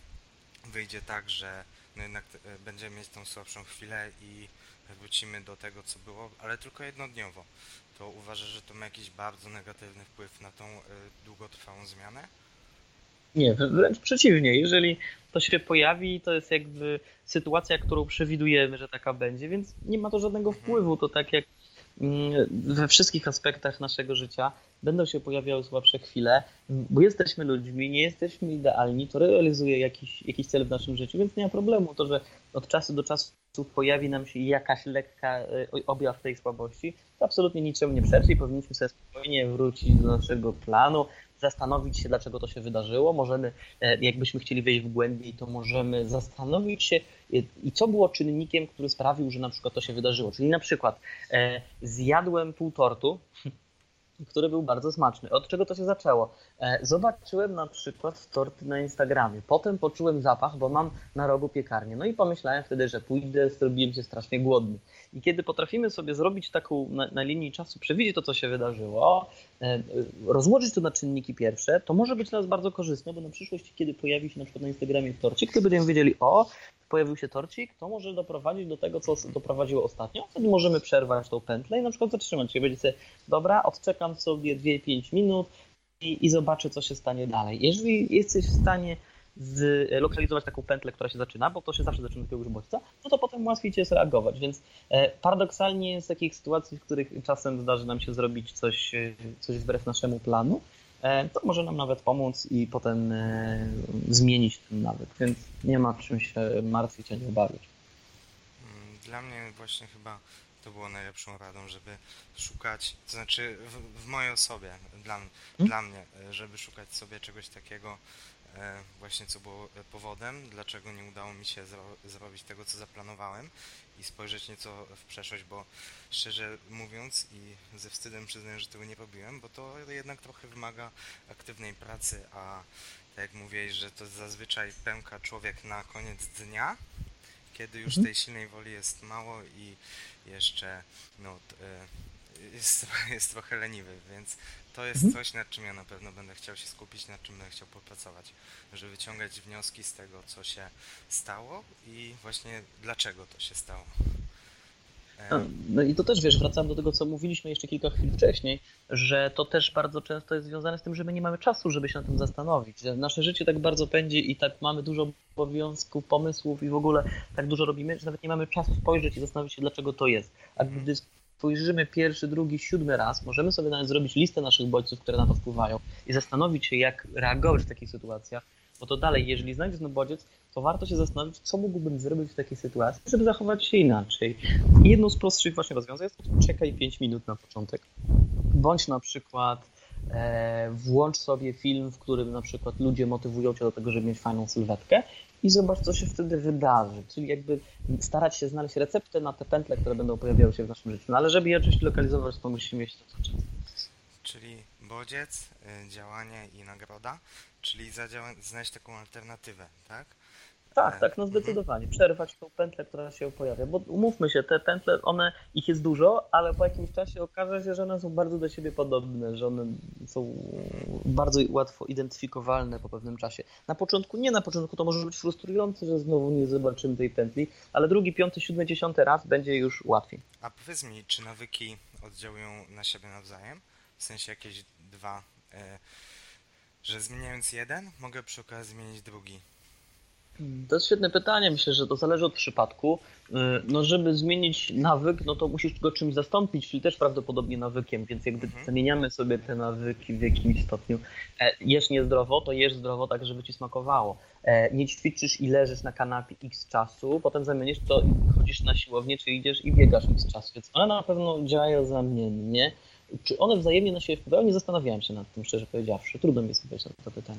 wyjdzie tak, że no jednak e, będziemy mieć tą słabszą chwilę i wrócimy do tego, co było, ale tylko jednodniowo. To uważasz, że to ma jakiś bardzo negatywny wpływ na tą e, długotrwałą zmianę? Nie, wręcz przeciwnie. Jeżeli to się pojawi, to jest jakby sytuacja, którą przewidujemy, że taka będzie, więc nie ma to żadnego mhm. wpływu. To tak jak we wszystkich aspektach naszego życia będą się pojawiały słabsze chwile, bo jesteśmy ludźmi, nie jesteśmy idealni, to realizuje jakiś, jakiś cel w naszym życiu, więc nie ma problemu. To, że od czasu do czasu pojawi nam się jakaś lekka e, objaw tej słabości, to absolutnie niczemu nie przeczy i powinniśmy sobie spokojnie wrócić do naszego planu, zastanowić się, dlaczego to się wydarzyło. Możemy, e, jakbyśmy chcieli wejść w głębiej, to możemy zastanowić się, e, i co było czynnikiem, który sprawił, że na przykład to się wydarzyło. Czyli na przykład e, zjadłem pół tortu, który był bardzo smaczny. Od czego to się zaczęło? E, zobaczyłem na przykład torty na Instagramie. Potem poczułem zapach, bo mam na rogu piekarnię. No i pomyślałem wtedy, że pójdę, zrobiłem się strasznie głodny. I kiedy potrafimy sobie zrobić taką na, na linii czasu, przewidzieć to, co się wydarzyło, e, rozłożyć to na czynniki pierwsze, to może być dla nas bardzo korzystne, bo na przyszłość, kiedy pojawi się na przykład na Instagramie torcik, to będziemy wiedzieli, o, pojawił się torcik, to może doprowadzić do tego, co doprowadziło ostatnio. Wtedy możemy przerwać tą pętlę i na przykład zatrzymać się. Będzie sobie, dobra, odczekam sobie 2-5 minut i, i zobaczę, co się stanie dalej. Jeżeli jesteś w stanie zlokalizować taką pętlę, która się zaczyna, bo to się zawsze zaczyna od jakiegoś bodźca, no to potem łatwiej cię jest reagować. Więc e, paradoksalnie z takich sytuacji, w których czasem zdarzy nam się zrobić coś, e, coś wbrew naszemu planu, to może nam nawet pomóc i potem e, zmienić ten nawyk, więc nie ma czym się martwić ani obawiać. Mm, dla mnie właśnie chyba to było najlepszą radą, żeby szukać, to znaczy w, w mojej osobie, dla, hmm? dla mnie, e, żeby szukać sobie czegoś takiego, E, właśnie co było powodem, dlaczego nie udało mi się zro zrobić tego, co zaplanowałem i spojrzeć nieco w przeszłość, bo szczerze mówiąc i ze wstydem przyznaję, że tego nie robiłem, bo to jednak trochę wymaga aktywnej pracy, a tak jak mówiłeś, że to zazwyczaj pęka człowiek na koniec dnia, kiedy już mhm. tej silnej woli jest mało i jeszcze no, e, jest, jest trochę leniwy, więc to jest mhm. coś, nad czym ja na pewno będę chciał się skupić, nad czym będę chciał popracować, żeby wyciągać wnioski z tego, co się stało i właśnie dlaczego to się stało. No i to też wiesz, wracam do tego, co mówiliśmy jeszcze kilka chwil wcześniej, że to też bardzo często jest związane z tym, że my nie mamy czasu, żeby się na tym zastanowić. Nasze życie tak bardzo pędzi i tak mamy dużo obowiązków, pomysłów i w ogóle tak dużo robimy, że nawet nie mamy czasu spojrzeć i zastanowić się, dlaczego to jest. A gdy spojrzymy pierwszy, drugi, siódmy raz, możemy sobie nawet zrobić listę naszych bodźców, które na to wpływają i zastanowić się, jak reagować w takich sytuacjach. Bo to dalej, jeżeli znajdziesz ten bodziec, to warto się zastanowić, co mógłbym zrobić w takiej sytuacji, żeby zachować się inaczej. I jedną z prostszych właśnie rozwiązań jest czekaj 5 minut na początek. Bądź na przykład włącz sobie film, w którym na przykład ludzie motywują cię do tego, żeby mieć fajną sylwetkę i zobacz, co się wtedy wydarzy. Czyli jakby starać się znaleźć receptę na te pętle, które będą pojawiały się w naszym życiu. No ale żeby je oczywiście lokalizować, to musimy mieć to co Czyli bodziec, y, działanie i nagroda, czyli znaleźć taką alternatywę, tak? Tak, tak, no zdecydowanie. Przerwać tą pętlę, która się pojawia. Bo umówmy się, te pętle, one, ich jest dużo, ale po jakimś czasie okaże się, że one są bardzo do siebie podobne, że one są bardzo łatwo identyfikowalne po pewnym czasie. Na początku, nie na początku, to może być frustrujące, że znowu nie zobaczymy tej pętli, ale drugi, piąty, siódmy, dziesiąty raz będzie już łatwiej. A powiedz mi, czy nawyki oddziałują na siebie nawzajem? W sensie jakieś dwa, e, że zmieniając jeden, mogę przy okazji zmienić drugi. To jest świetne pytanie. Myślę, że to zależy od przypadku. Y, no, żeby zmienić nawyk, no to musisz go czymś zastąpić, czyli też prawdopodobnie nawykiem, więc jakby mhm. zamieniamy sobie te nawyki w jakimś stopniu. E, jesz niezdrowo, to jesz zdrowo tak, żeby ci smakowało. E, nie ćwiczysz i leżysz na kanapie x czasu, potem zamienisz to i chodzisz na siłownię, czy idziesz i biegasz x czasu, więc one na pewno działają zamiennie. Czy one wzajemnie na siebie wpływają? Nie zastanawiałem się nad tym, szczerze powiedziawszy. Trudno mi jest odpowiedzieć na to pytanie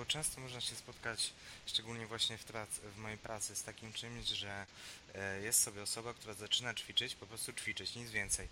bo często można się spotkać, szczególnie właśnie w, pracy, w mojej pracy, z takim czymś, że e, jest sobie osoba, która zaczyna ćwiczyć, po prostu ćwiczyć, nic więcej.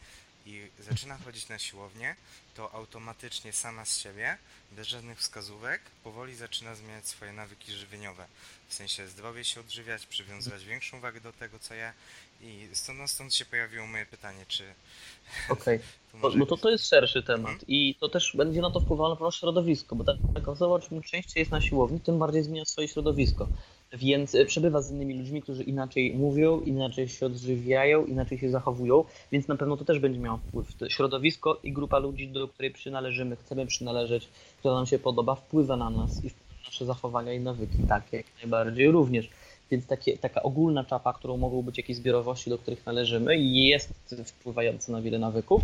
i zaczyna chodzić na siłownię, to automatycznie sama z siebie, bez żadnych wskazówek, powoli zaczyna zmieniać swoje nawyki żywieniowe. W sensie zdrowie się odżywiać, przywiązywać większą wagę do tego, co je. I stąd, no stąd się pojawiło moje pytanie, czy... Okej, okay. bo to, to jest szerszy temat mhm. i to też będzie na to wpływało na pewno środowisko, bo tak, tak osoba czym częściej jest na siłowni, tym bardziej zmienia swoje środowisko. Więc e, przebywa z innymi ludźmi, którzy inaczej mówią, inaczej się odżywiają, inaczej się zachowują, więc na pewno to też będzie miało wpływ. To środowisko i grupa ludzi, do której przynależymy, chcemy przynależeć, która nam się podoba, wpływa na nas i nasze zachowania i nawyki, tak jak najbardziej również. Więc takie, taka ogólna czapa, którą mogą być jakieś zbiorowości, do których należymy, jest wpływająca na wiele nawyków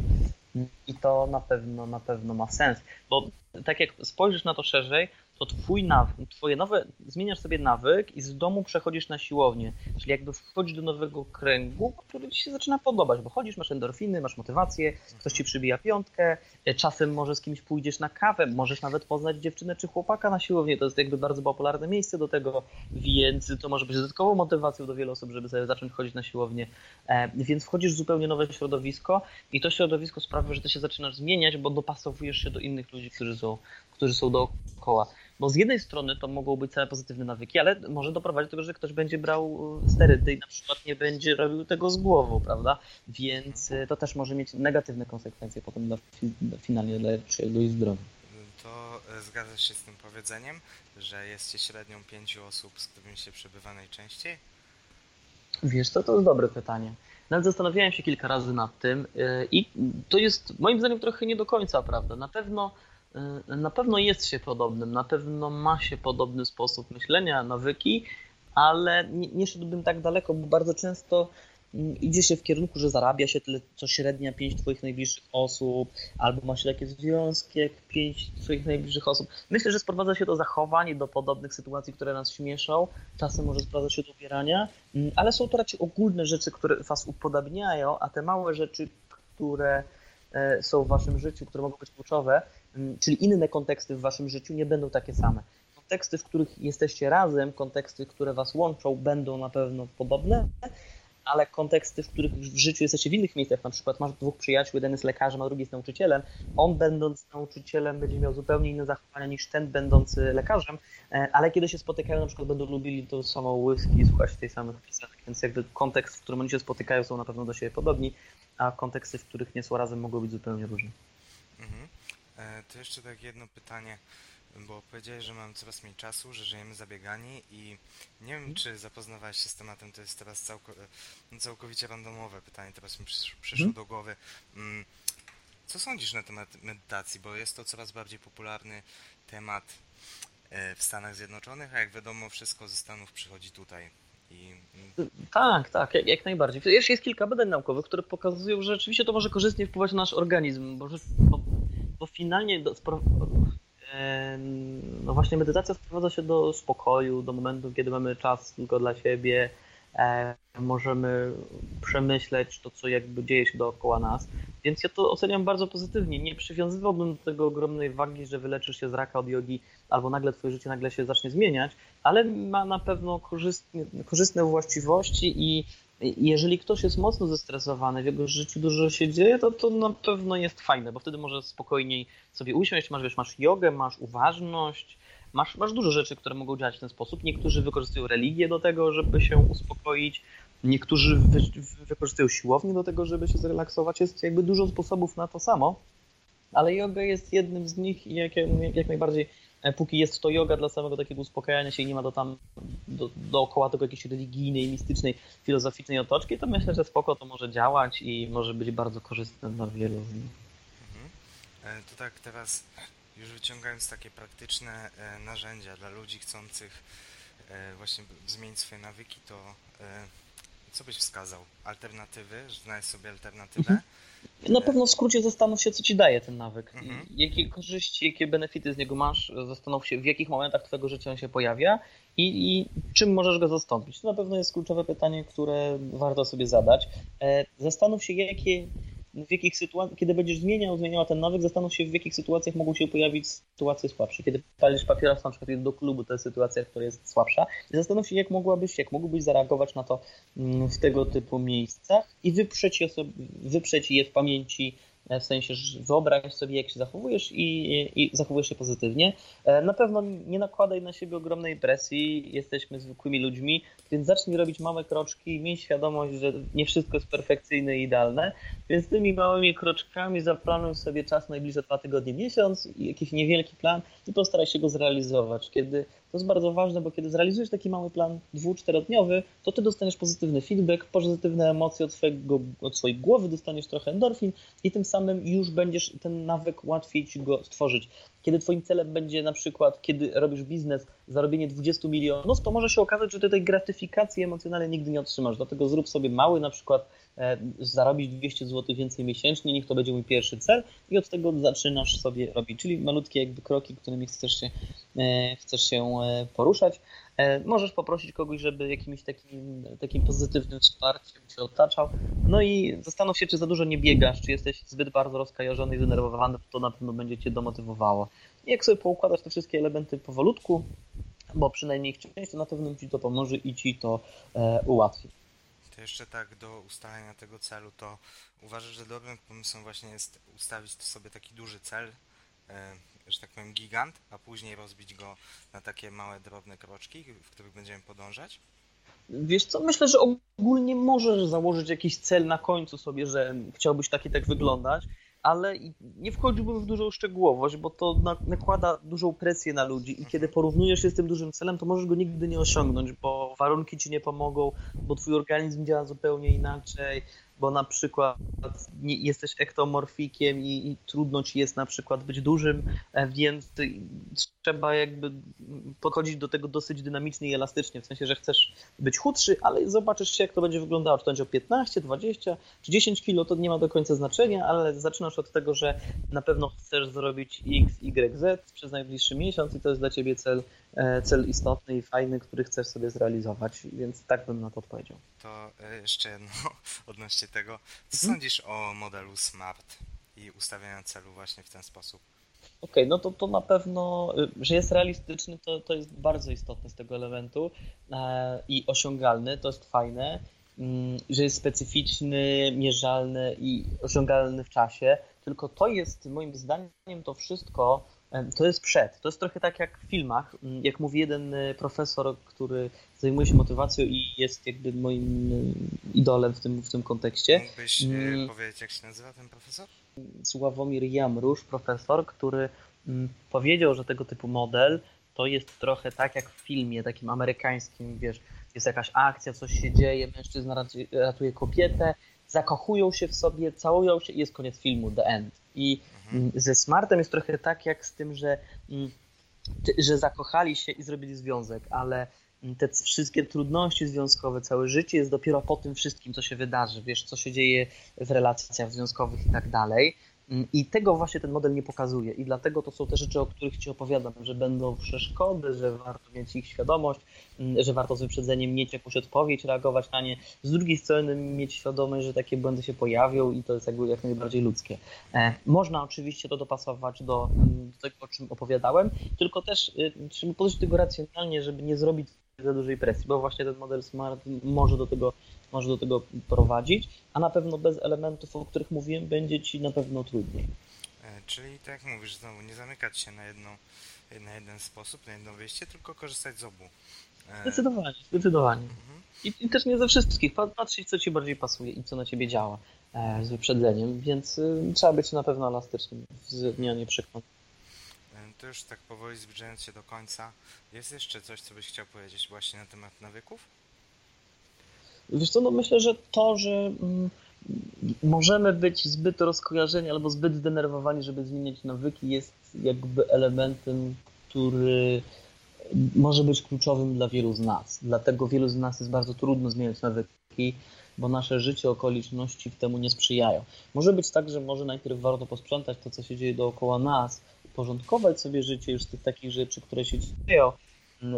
i to na pewno, na pewno ma sens. Bo tak jak spojrzysz na to szerzej, to twój twoje nowe, zmieniasz sobie nawyk i z domu przechodzisz na siłownię, czyli jakby wchodzisz do nowego kręgu, który ci się zaczyna podobać, bo chodzisz, masz endorfiny, masz motywację, ktoś ci przybija piątkę, e, czasem może z kimś pójdziesz na kawę, możesz nawet poznać dziewczynę czy chłopaka na siłowni, to jest jakby bardzo popularne miejsce do tego, więc to może być dodatkową motywacją do wielu osób, żeby sobie zacząć chodzić na siłownię, e, więc wchodzisz w zupełnie nowe środowisko i to środowisko sprawia, że ty się zaczynasz zmieniać, bo dopasowujesz się do innych ludzi, którzy są, którzy są dookoła. Bo z jednej strony to mogą być całe pozytywne nawyki, ale może doprowadzić do tego, że ktoś będzie brał e, sterydy i na przykład nie będzie robił tego z głową, prawda? Więc e, to też może mieć negatywne konsekwencje potem dla, finalnie dla czyjegoś zdrowia. To e, zgadzasz się z tym powiedzeniem, że jest średnią pięciu osób, z którymi się przebywa najczęściej? Wiesz co, to jest dobre pytanie. Nawet zastanawiałem się kilka razy nad tym i to jest moim zdaniem trochę nie do końca prawda. Na pewno na pewno jest się podobnym, na pewno ma się podobny sposób myślenia, nawyki, ale nie, nie szedłbym tak daleko, bo bardzo często mm, idzie się w kierunku, że zarabia się tyle, co średnia pięć Twoich najbliższych osób, albo ma się takie związki jak pięć Twoich najbliższych osób. Myślę, że sprowadza się do zachowań, do podobnych sytuacji, które nas śmieszą. Czasem może sprowadzać się do ubierania, mm, ale są to raczej ogólne rzeczy, które Was upodabniają, a te małe rzeczy, które są w Waszym życiu, które mogą być kluczowe, Mm, czyli inne konteksty w waszym życiu nie będą takie same. Konteksty, w których jesteście razem, konteksty, które was łączą, będą na pewno podobne, ale konteksty, w których w życiu jesteście w innych miejscach, na przykład masz dwóch przyjaciół, jeden jest lekarzem, a drugi jest nauczycielem, on będąc nauczycielem będzie miał zupełnie inne zachowania niż ten będący lekarzem, e, ale kiedy się spotykają, na przykład będą lubili tą samą whisky i słuchać tej samych piosenek, więc jakby kontekst, w którym oni się spotykają są na pewno do siebie podobni, a konteksty, w których nie są razem mogą być zupełnie różne. Mhm. E, to jeszcze tak jedno pytanie, bo powiedziałeś, że mam coraz mniej czasu, że żyjemy zabiegani i nie wiem, mhm. czy zapoznawałeś się z tematem, to jest teraz całko, e, całkowicie randomowe pytanie, teraz mi przyszło, przyszło mhm. do głowy. Mm, co sądzisz na temat medytacji, bo jest to coraz bardziej popularny temat e, w Stanach Zjednoczonych, a jak wiadomo, wszystko ze Stanów przychodzi tutaj. I... Mm, tak, tak, jak, jak najbardziej. Jeszcze jest kilka badań naukowych, które pokazują, że rzeczywiście to może korzystnie wpływać na nasz organizm, bo, bo bo finalnie do, no właśnie medytacja sprowadza się do spokoju, do momentu, kiedy mamy czas tylko dla siebie, e, możemy przemyśleć to, co jakby dzieje się dookoła nas. Więc ja to oceniam bardzo pozytywnie. Nie przywiązywałbym do tego ogromnej wagi, że wyleczysz się z raka od jogi, albo nagle twoje życie nagle się zacznie zmieniać, ale ma na pewno korzystne, korzystne właściwości i jeżeli ktoś jest mocno zestresowany, w jego życiu dużo się dzieje, to to na pewno jest fajne, bo wtedy może spokojniej sobie usiąść, masz, wiesz, masz jogę, masz uważność, masz, masz dużo rzeczy, które mogą działać w ten sposób. Niektórzy wykorzystują religię do tego, żeby się uspokoić, niektórzy wy, wykorzystują siłownię do tego, żeby się zrelaksować. Jest jakby dużo sposobów na to samo, ale yoga jest jednym z nich i jak, jak najbardziej póki jest to yoga dla samego takiego uspokajania się i nie ma do tam do, dookoła tego jakiejś religijnej, mistycznej, filozoficznej otoczki, to myślę, że spoko to może działać i może być bardzo korzystne dla wielu z nich. Mhm. E, to tak teraz już wyciągając takie praktyczne e, narzędzia dla ludzi chcących właśnie zmienić swoje nawyki, to co byś wskazał? Alternatywy, znaleźć sobie alternatywę? Mhm. Na pewno w skrócie zastanów się, co ci daje ten nawyk. Mhm. Jakie korzyści, jakie benefity z niego masz. Zastanów się, w jakich momentach twojego życia on się pojawia i, i czym możesz go zastąpić. To na pewno jest kluczowe pytanie, które warto sobie zadać. E, zastanów się, jakie w jakich sytuacjach, kiedy będziesz zmieniał, zmieniała ten nawyk, zastanów się, w jakich sytuacjach mogą się pojawić sytuacje słabsze. Kiedy palisz papieros, na przykład do klubu, to jest sytuacja, która jest słabsza. Zastanów się, jak mogłabyś, jak mógłbyś zareagować na to mm, w tego typu miejscach i wyprzeć je, wyprzeć je w pamięci w sensie, że wyobraź sobie, jak się zachowujesz i, i zachowujesz się pozytywnie. E, na pewno nie nakładaj na siebie ogromnej presji, jesteśmy zwykłymi ludźmi, więc zacznij robić małe kroczki, miej świadomość, że nie wszystko jest perfekcyjne i idealne, więc tymi małymi kroczkami zaplanuj sobie czas najbliższe dwa tygodnie, miesiąc, jakiś niewielki plan i postaraj się go zrealizować. Kiedy to jest bardzo ważne, bo kiedy zrealizujesz taki mały plan dwu, czterodniowy, to ty dostaniesz pozytywny feedback, pozytywne emocje od, swojego, od swojej głowy, dostaniesz trochę endorfin i tym samym już będziesz ten nawyk łatwiej ci go stworzyć. Kiedy twoim celem będzie na przykład, kiedy robisz biznes, zarobienie 20 milionów, to może się okazać, że ty tej gratyfikacji emocjonalnej nigdy nie otrzymasz. Dlatego zrób sobie mały na przykład zarobić 200 zł więcej miesięcznie, niech to będzie mój pierwszy cel i od tego zaczynasz sobie robić, czyli malutkie jakby kroki, którymi chcesz się, e, chcesz się e, poruszać. E, możesz poprosić kogoś, żeby jakimś takim, takim pozytywnym wsparciem cię otaczał. No i zastanów się, czy za dużo nie biegasz, czy jesteś zbyt bardzo rozkajarzony i zdenerwowany, to na pewno będzie cię domotywowało. I jak sobie poukładasz te wszystkie elementy powolutku, bo przynajmniej ich część, to na pewno ci to pomoże i ci to e, ułatwi. To jeszcze tak do ustalenia tego celu, to uważasz, że dobrym pomysłem właśnie jest ustawić sobie taki duży cel, e, że tak powiem, gigant, a później rozbić go na takie małe, drobne kroczki, w których będziemy podążać? Wiesz co, myślę, że ogólnie możesz założyć jakiś cel na końcu sobie, że chciałbyś taki tak wyglądać, ale nie wchodziłbym w dużą szczegółowość, bo to nakłada dużą presję na ludzi i kiedy porównujesz się z tym dużym celem, to możesz go nigdy nie osiągnąć, bo warunki ci nie pomogą, bo twój organizm działa zupełnie inaczej, bo na przykład jesteś ektomorfikiem i, i, trudno ci jest na przykład być dużym, e, więc trzeba jakby podchodzić do tego dosyć dynamicznie i elastycznie, w sensie, że chcesz być chudszy, ale zobaczysz się, jak to będzie wyglądało, czy to będzie o 15, 20 czy 10 kilo, to nie ma do końca znaczenia, ale zaczynasz od tego, że na pewno chcesz zrobić X, Y, Z przez najbliższy miesiąc i to jest dla ciebie cel E, cel istotny i fajny, który chcesz sobie zrealizować, więc tak bym na to odpowiedział. To e, jeszcze jedno odnośnie tego. Co mhm. sądzisz o modelu SMART i ustawianiu celu właśnie w ten sposób? Okej, okay, no to, to na pewno, y, że jest realistyczny, to, to jest bardzo istotne z tego elementu e, i osiągalny, to jest fajne, mm, że jest specyficzny, mierzalny i osiągalny w czasie, tylko to jest moim zdaniem to wszystko to jest przed. To jest trochę tak jak w filmach. Mm, jak mówi jeden y, profesor, który zajmuje się motywacją i jest jakby moim y, idolem w tym, w tym kontekście. Mógłbyś y, mm. powiedzieć, jak się nazywa ten profesor? Sławomir Jamrusz, profesor, który mm, powiedział, że tego typu model to jest trochę tak jak w filmie takim amerykańskim, wiesz, jest jakaś akcja, coś się dzieje, mężczyzna ratuje kobietę, zakochują się w sobie, całują się i jest koniec filmu, the end. I mhm. ze Smartem jest trochę tak jak z tym, że, mm, że zakochali się i zrobili związek, ale te wszystkie trudności związkowe, całe życie jest dopiero po tym wszystkim, co się wydarzy, wiesz, co się dzieje w relacjach związkowych i tak dalej. Mm, I tego właśnie ten model nie pokazuje. I dlatego to są te rzeczy, o których Ci opowiadam, że będą przeszkody, że warto mieć ich świadomość, mm, że warto z wyprzedzeniem mieć jakąś odpowiedź, reagować na nie. Z drugiej strony mieć świadomość, że takie błędy się pojawią i to jest jakby jak najbardziej ludzkie. E, można oczywiście to dopasować do, mm, do tego, o czym opowiadałem, tylko też y, trzeba podejść do tego racjonalnie, żeby nie zrobić za dużej presji, bo właśnie ten model smart może do tego może do tego prowadzić, a na pewno bez elementów, o których mówiłem, będzie ci na pewno trudniej. E, czyli tak jak mówisz, znowu nie zamykać się na, jedną, na jeden sposób, na jedno wyjście, tylko korzystać z obu. E, zdecydowanie, zdecydowanie. Mhm. I, I, też nie ze wszystkich. Patrzeć, co ci bardziej pasuje i co na ciebie działa e, z wyprzedzeniem, więc y, trzeba być na pewno elastycznym w zmianie przekonań. To już tak powoli zbliżając się do końca, jest jeszcze coś, co byś chciał powiedzieć właśnie na temat nawyków? Wiesz co, no myślę, że to, że mm, możemy być zbyt rozkojarzeni albo zbyt zdenerwowani, żeby zmieniać nawyki, jest jakby elementem, który może być kluczowym dla wielu z nas. Dlatego wielu z nas jest bardzo trudno zmieniać nawyki, bo nasze życie, okoliczności temu nie sprzyjają. Może być tak, że może najpierw warto posprzątać to, co się dzieje dookoła nas, porządkować sobie życie już z tych takich rzeczy, które się dzieją,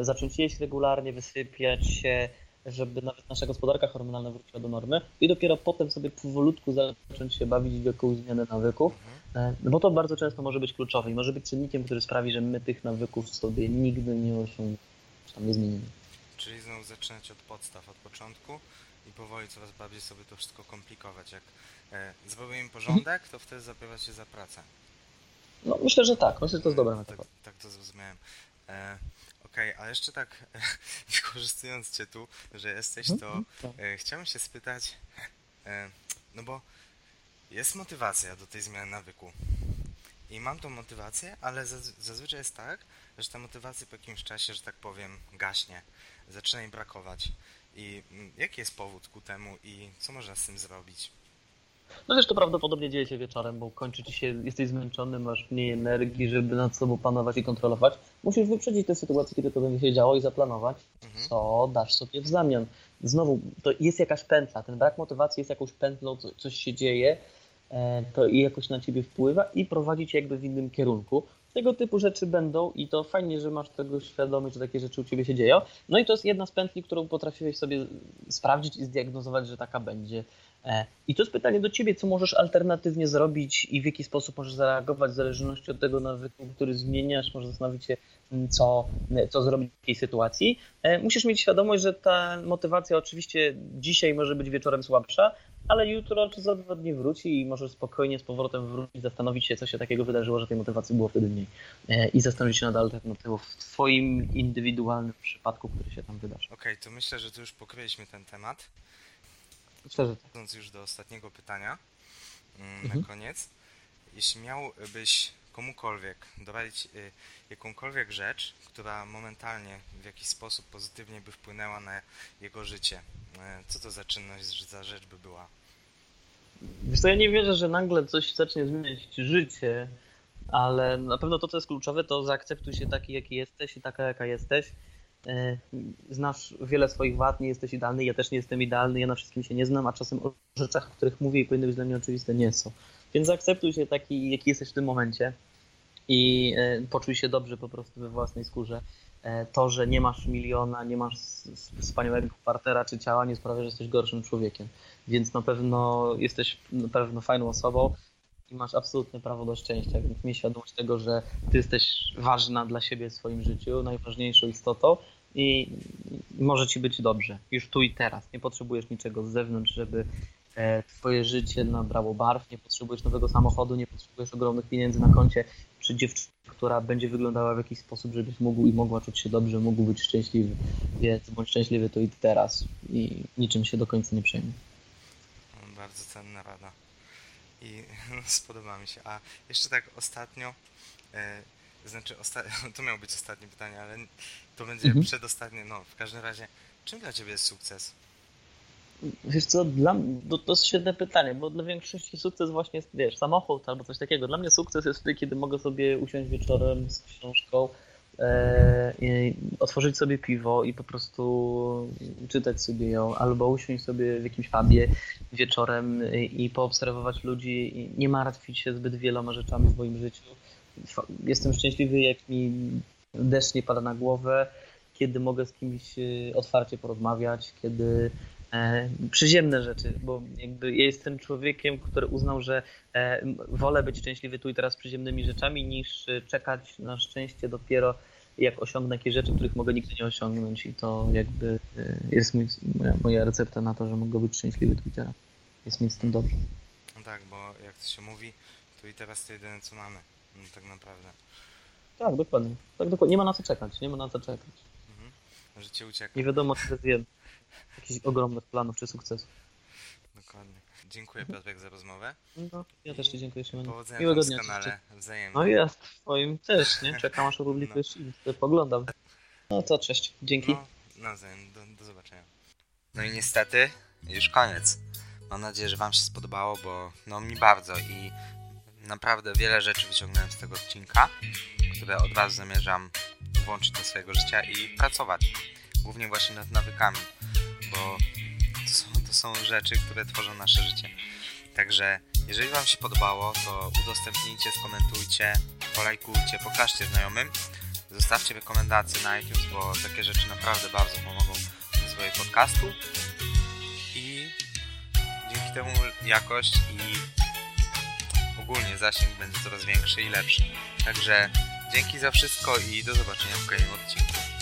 zacząć jeść regularnie, wysypiać się, żeby nawet nasza gospodarka hormonalna wróciła do normy i dopiero potem sobie powolutku zacząć się bawić w jakąś zmianę nawyków. E, no bo to bardzo często może być kluczowe i może być czynnikiem, który sprawi, że my tych nawyków sobie nigdy nie osiągniemy, czy tam nie zmienimy. Czyli znowu zaczynać od podstaw, od początku i powoli coraz bardziej sobie to wszystko komplikować. Jak e, zrobimy porządek, to wtedy zabiera się za pracę. No myślę, że tak. Myślę, że to jest dobra metoda. Tak, tak to zrozumiałem. E, Okej, okay, a jeszcze tak wykorzystując Cię tu, że jesteś, to mhm, tak. e, chciałem się spytać, e, no bo jest motywacja do tej zmiany nawyku. I mam tą motywację, ale zazwyczaj jest tak, że ta motywacja po jakimś czasie, że tak powiem, gaśnie, zaczyna jej brakować. I mm, jaki jest powód ku temu i co można z tym zrobić? No wiesz, to prawdopodobnie dzieje się wieczorem, bo kończy ci się, jesteś zmęczony, masz mniej energii, żeby nad sobą panować i kontrolować. Musisz wyprzedzić tę sytuację, kiedy to będzie się działo i zaplanować, mhm. co dasz sobie w zamian. Znowu, to jest jakaś pętla, ten brak motywacji jest jakąś pętlą, coś się dzieje, e, to i jakoś na ciebie wpływa i prowadzi cię jakby w innym kierunku. Tego typu rzeczy będą i to fajnie, że masz tego świadomość, że takie rzeczy u ciebie się dzieją. No i to jest jedna z pętli, którą potrafiłeś sobie sprawdzić i zdiagnozować, że taka będzie. E, I to jest pytanie do ciebie, co możesz alternatywnie zrobić i w jaki sposób możesz zareagować w zależności od tego nawyku, który zmieniasz. Możesz zastanowić się, mm, co, co zrobić w takiej sytuacji. E, musisz mieć świadomość, że ta motywacja oczywiście dzisiaj może być wieczorem słabsza, ale jutro czy za dwa dni wróci i możesz spokojnie z powrotem wrócić, zastanowić się, co się takiego wydarzyło, że tej motywacji było wtedy mniej. E, I zastanowić się nad alternatywą w Twoim indywidualnym przypadku, który się tam wydarzy. Okej, okay, to myślę, że tu już pokryliśmy ten temat. Że tak. Idąc już do ostatniego pytania mm, mhm. na koniec. Jeśli miałbyś komukolwiek doradzić y, jakąkolwiek rzecz, która momentalnie w jakiś sposób pozytywnie by wpłynęła na jego życie, y, co to za czynność, za rzecz by była? Wiesz co, ja nie wierzę, że nagle coś zacznie zmieniać życie, ale na pewno to, co jest kluczowe, to zaakceptuj się taki, jaki jesteś i taka, jaka jesteś znasz wiele swoich wad, nie jesteś idealny, ja też nie jestem idealny, ja na wszystkim się nie znam, a czasem o rzeczach, o których mówię i powinny być dla mnie oczywiste, nie są. Więc zaakceptuj się taki, jaki jesteś w tym momencie i e, poczuj się dobrze po prostu we własnej skórze. E, to, że nie masz miliona, nie masz wspaniałego partnera czy ciała, nie sprawia, że jesteś gorszym człowiekiem. Więc na pewno jesteś na pewno fajną osobą i masz absolutne prawo do szczęścia, więc miej świadomość tego, że ty jesteś ważna dla siebie w swoim życiu, najważniejszą istotą i może ci być dobrze, już tu i teraz. Nie potrzebujesz niczego z zewnątrz, żeby e, twoje życie nabrało barw, nie potrzebujesz nowego samochodu, nie potrzebujesz ogromnych pieniędzy na koncie, czy dziewczyny, która będzie wyglądała w jakiś sposób, żebyś mógł i mogła czuć się dobrze, mógł być szczęśliwy. Więc bądź szczęśliwy tu i teraz i niczym się do końca nie przejmuj. Bardzo cenna rada i spodoba mi się. A jeszcze tak ostatnio, e, znaczy to miało być ostatnie pytanie, ale to będzie mhm. przedostatnie. No, w każdym razie, czym dla Ciebie jest sukces? Wiesz co, dla, to, to jest świetne pytanie, bo dla większości sukces właśnie jest, wiesz, samochód albo coś takiego. Dla mnie sukces jest wtedy, kiedy mogę sobie usiąść wieczorem z książką, e, otworzyć sobie piwo i po prostu czytać sobie ją, albo usiąść sobie w jakimś pubie wieczorem i poobserwować ludzi i nie martwić się zbyt wieloma rzeczami w moim życiu. Jestem szczęśliwy, jak mi deszcz nie pada na głowę, kiedy mogę z kimś y, otwarcie porozmawiać, kiedy e, przyziemne rzeczy, bo jakby ja jestem człowiekiem, który uznał, że e, wolę być szczęśliwy tu i teraz przyziemnymi rzeczami, niż y, czekać na szczęście dopiero jak osiągnę jakieś rzeczy, których mogę nigdy nie osiągnąć i to jakby y, jest mój, moja, moja recepta na to, że mogę być szczęśliwy tu i teraz. Jest mi z tym dobrze. No tak, bo jak to się mówi, tu i teraz to jedyne co mamy, no, tak naprawdę. Tak, dokładnie. Tak, dokładnie. Nie ma na co czekać, nie ma na co czekać. Mhm. Życie ucieka. Nie wiadomo, czy jest jeden. Jakichś ogromnych planów czy sukcesów. Dokładnie. Dziękuję mhm. Piotrek za rozmowę. No, ja też Ci dziękuję. Powodzenia Miłego dnia. kanale wzajemnie. No jest, w Twoim też, nie? Czekam aż opublikujesz no. i poglądam. No to cześć, dzięki. No, nawzajem, do, do zobaczenia. No i niestety, już koniec. Mam nadzieję, że Wam się spodobało, bo no mi bardzo i naprawdę wiele rzeczy wyciągnąłem z tego odcinka, które od razu zamierzam włączyć do swojego życia i pracować. Głównie właśnie nad nawykami, bo to są, to są rzeczy, które tworzą nasze życie. Także jeżeli Wam się podobało, to udostępnijcie, skomentujcie, polajkujcie, pokażcie znajomym. Zostawcie rekomendacje na iTunes, bo takie rzeczy naprawdę bardzo pomogą w rozwoju podcastu i dzięki temu jakość i ogólnie zasięg będzie coraz większy i lepszy. Także dzięki za wszystko i do zobaczenia w kolejnym odcinku.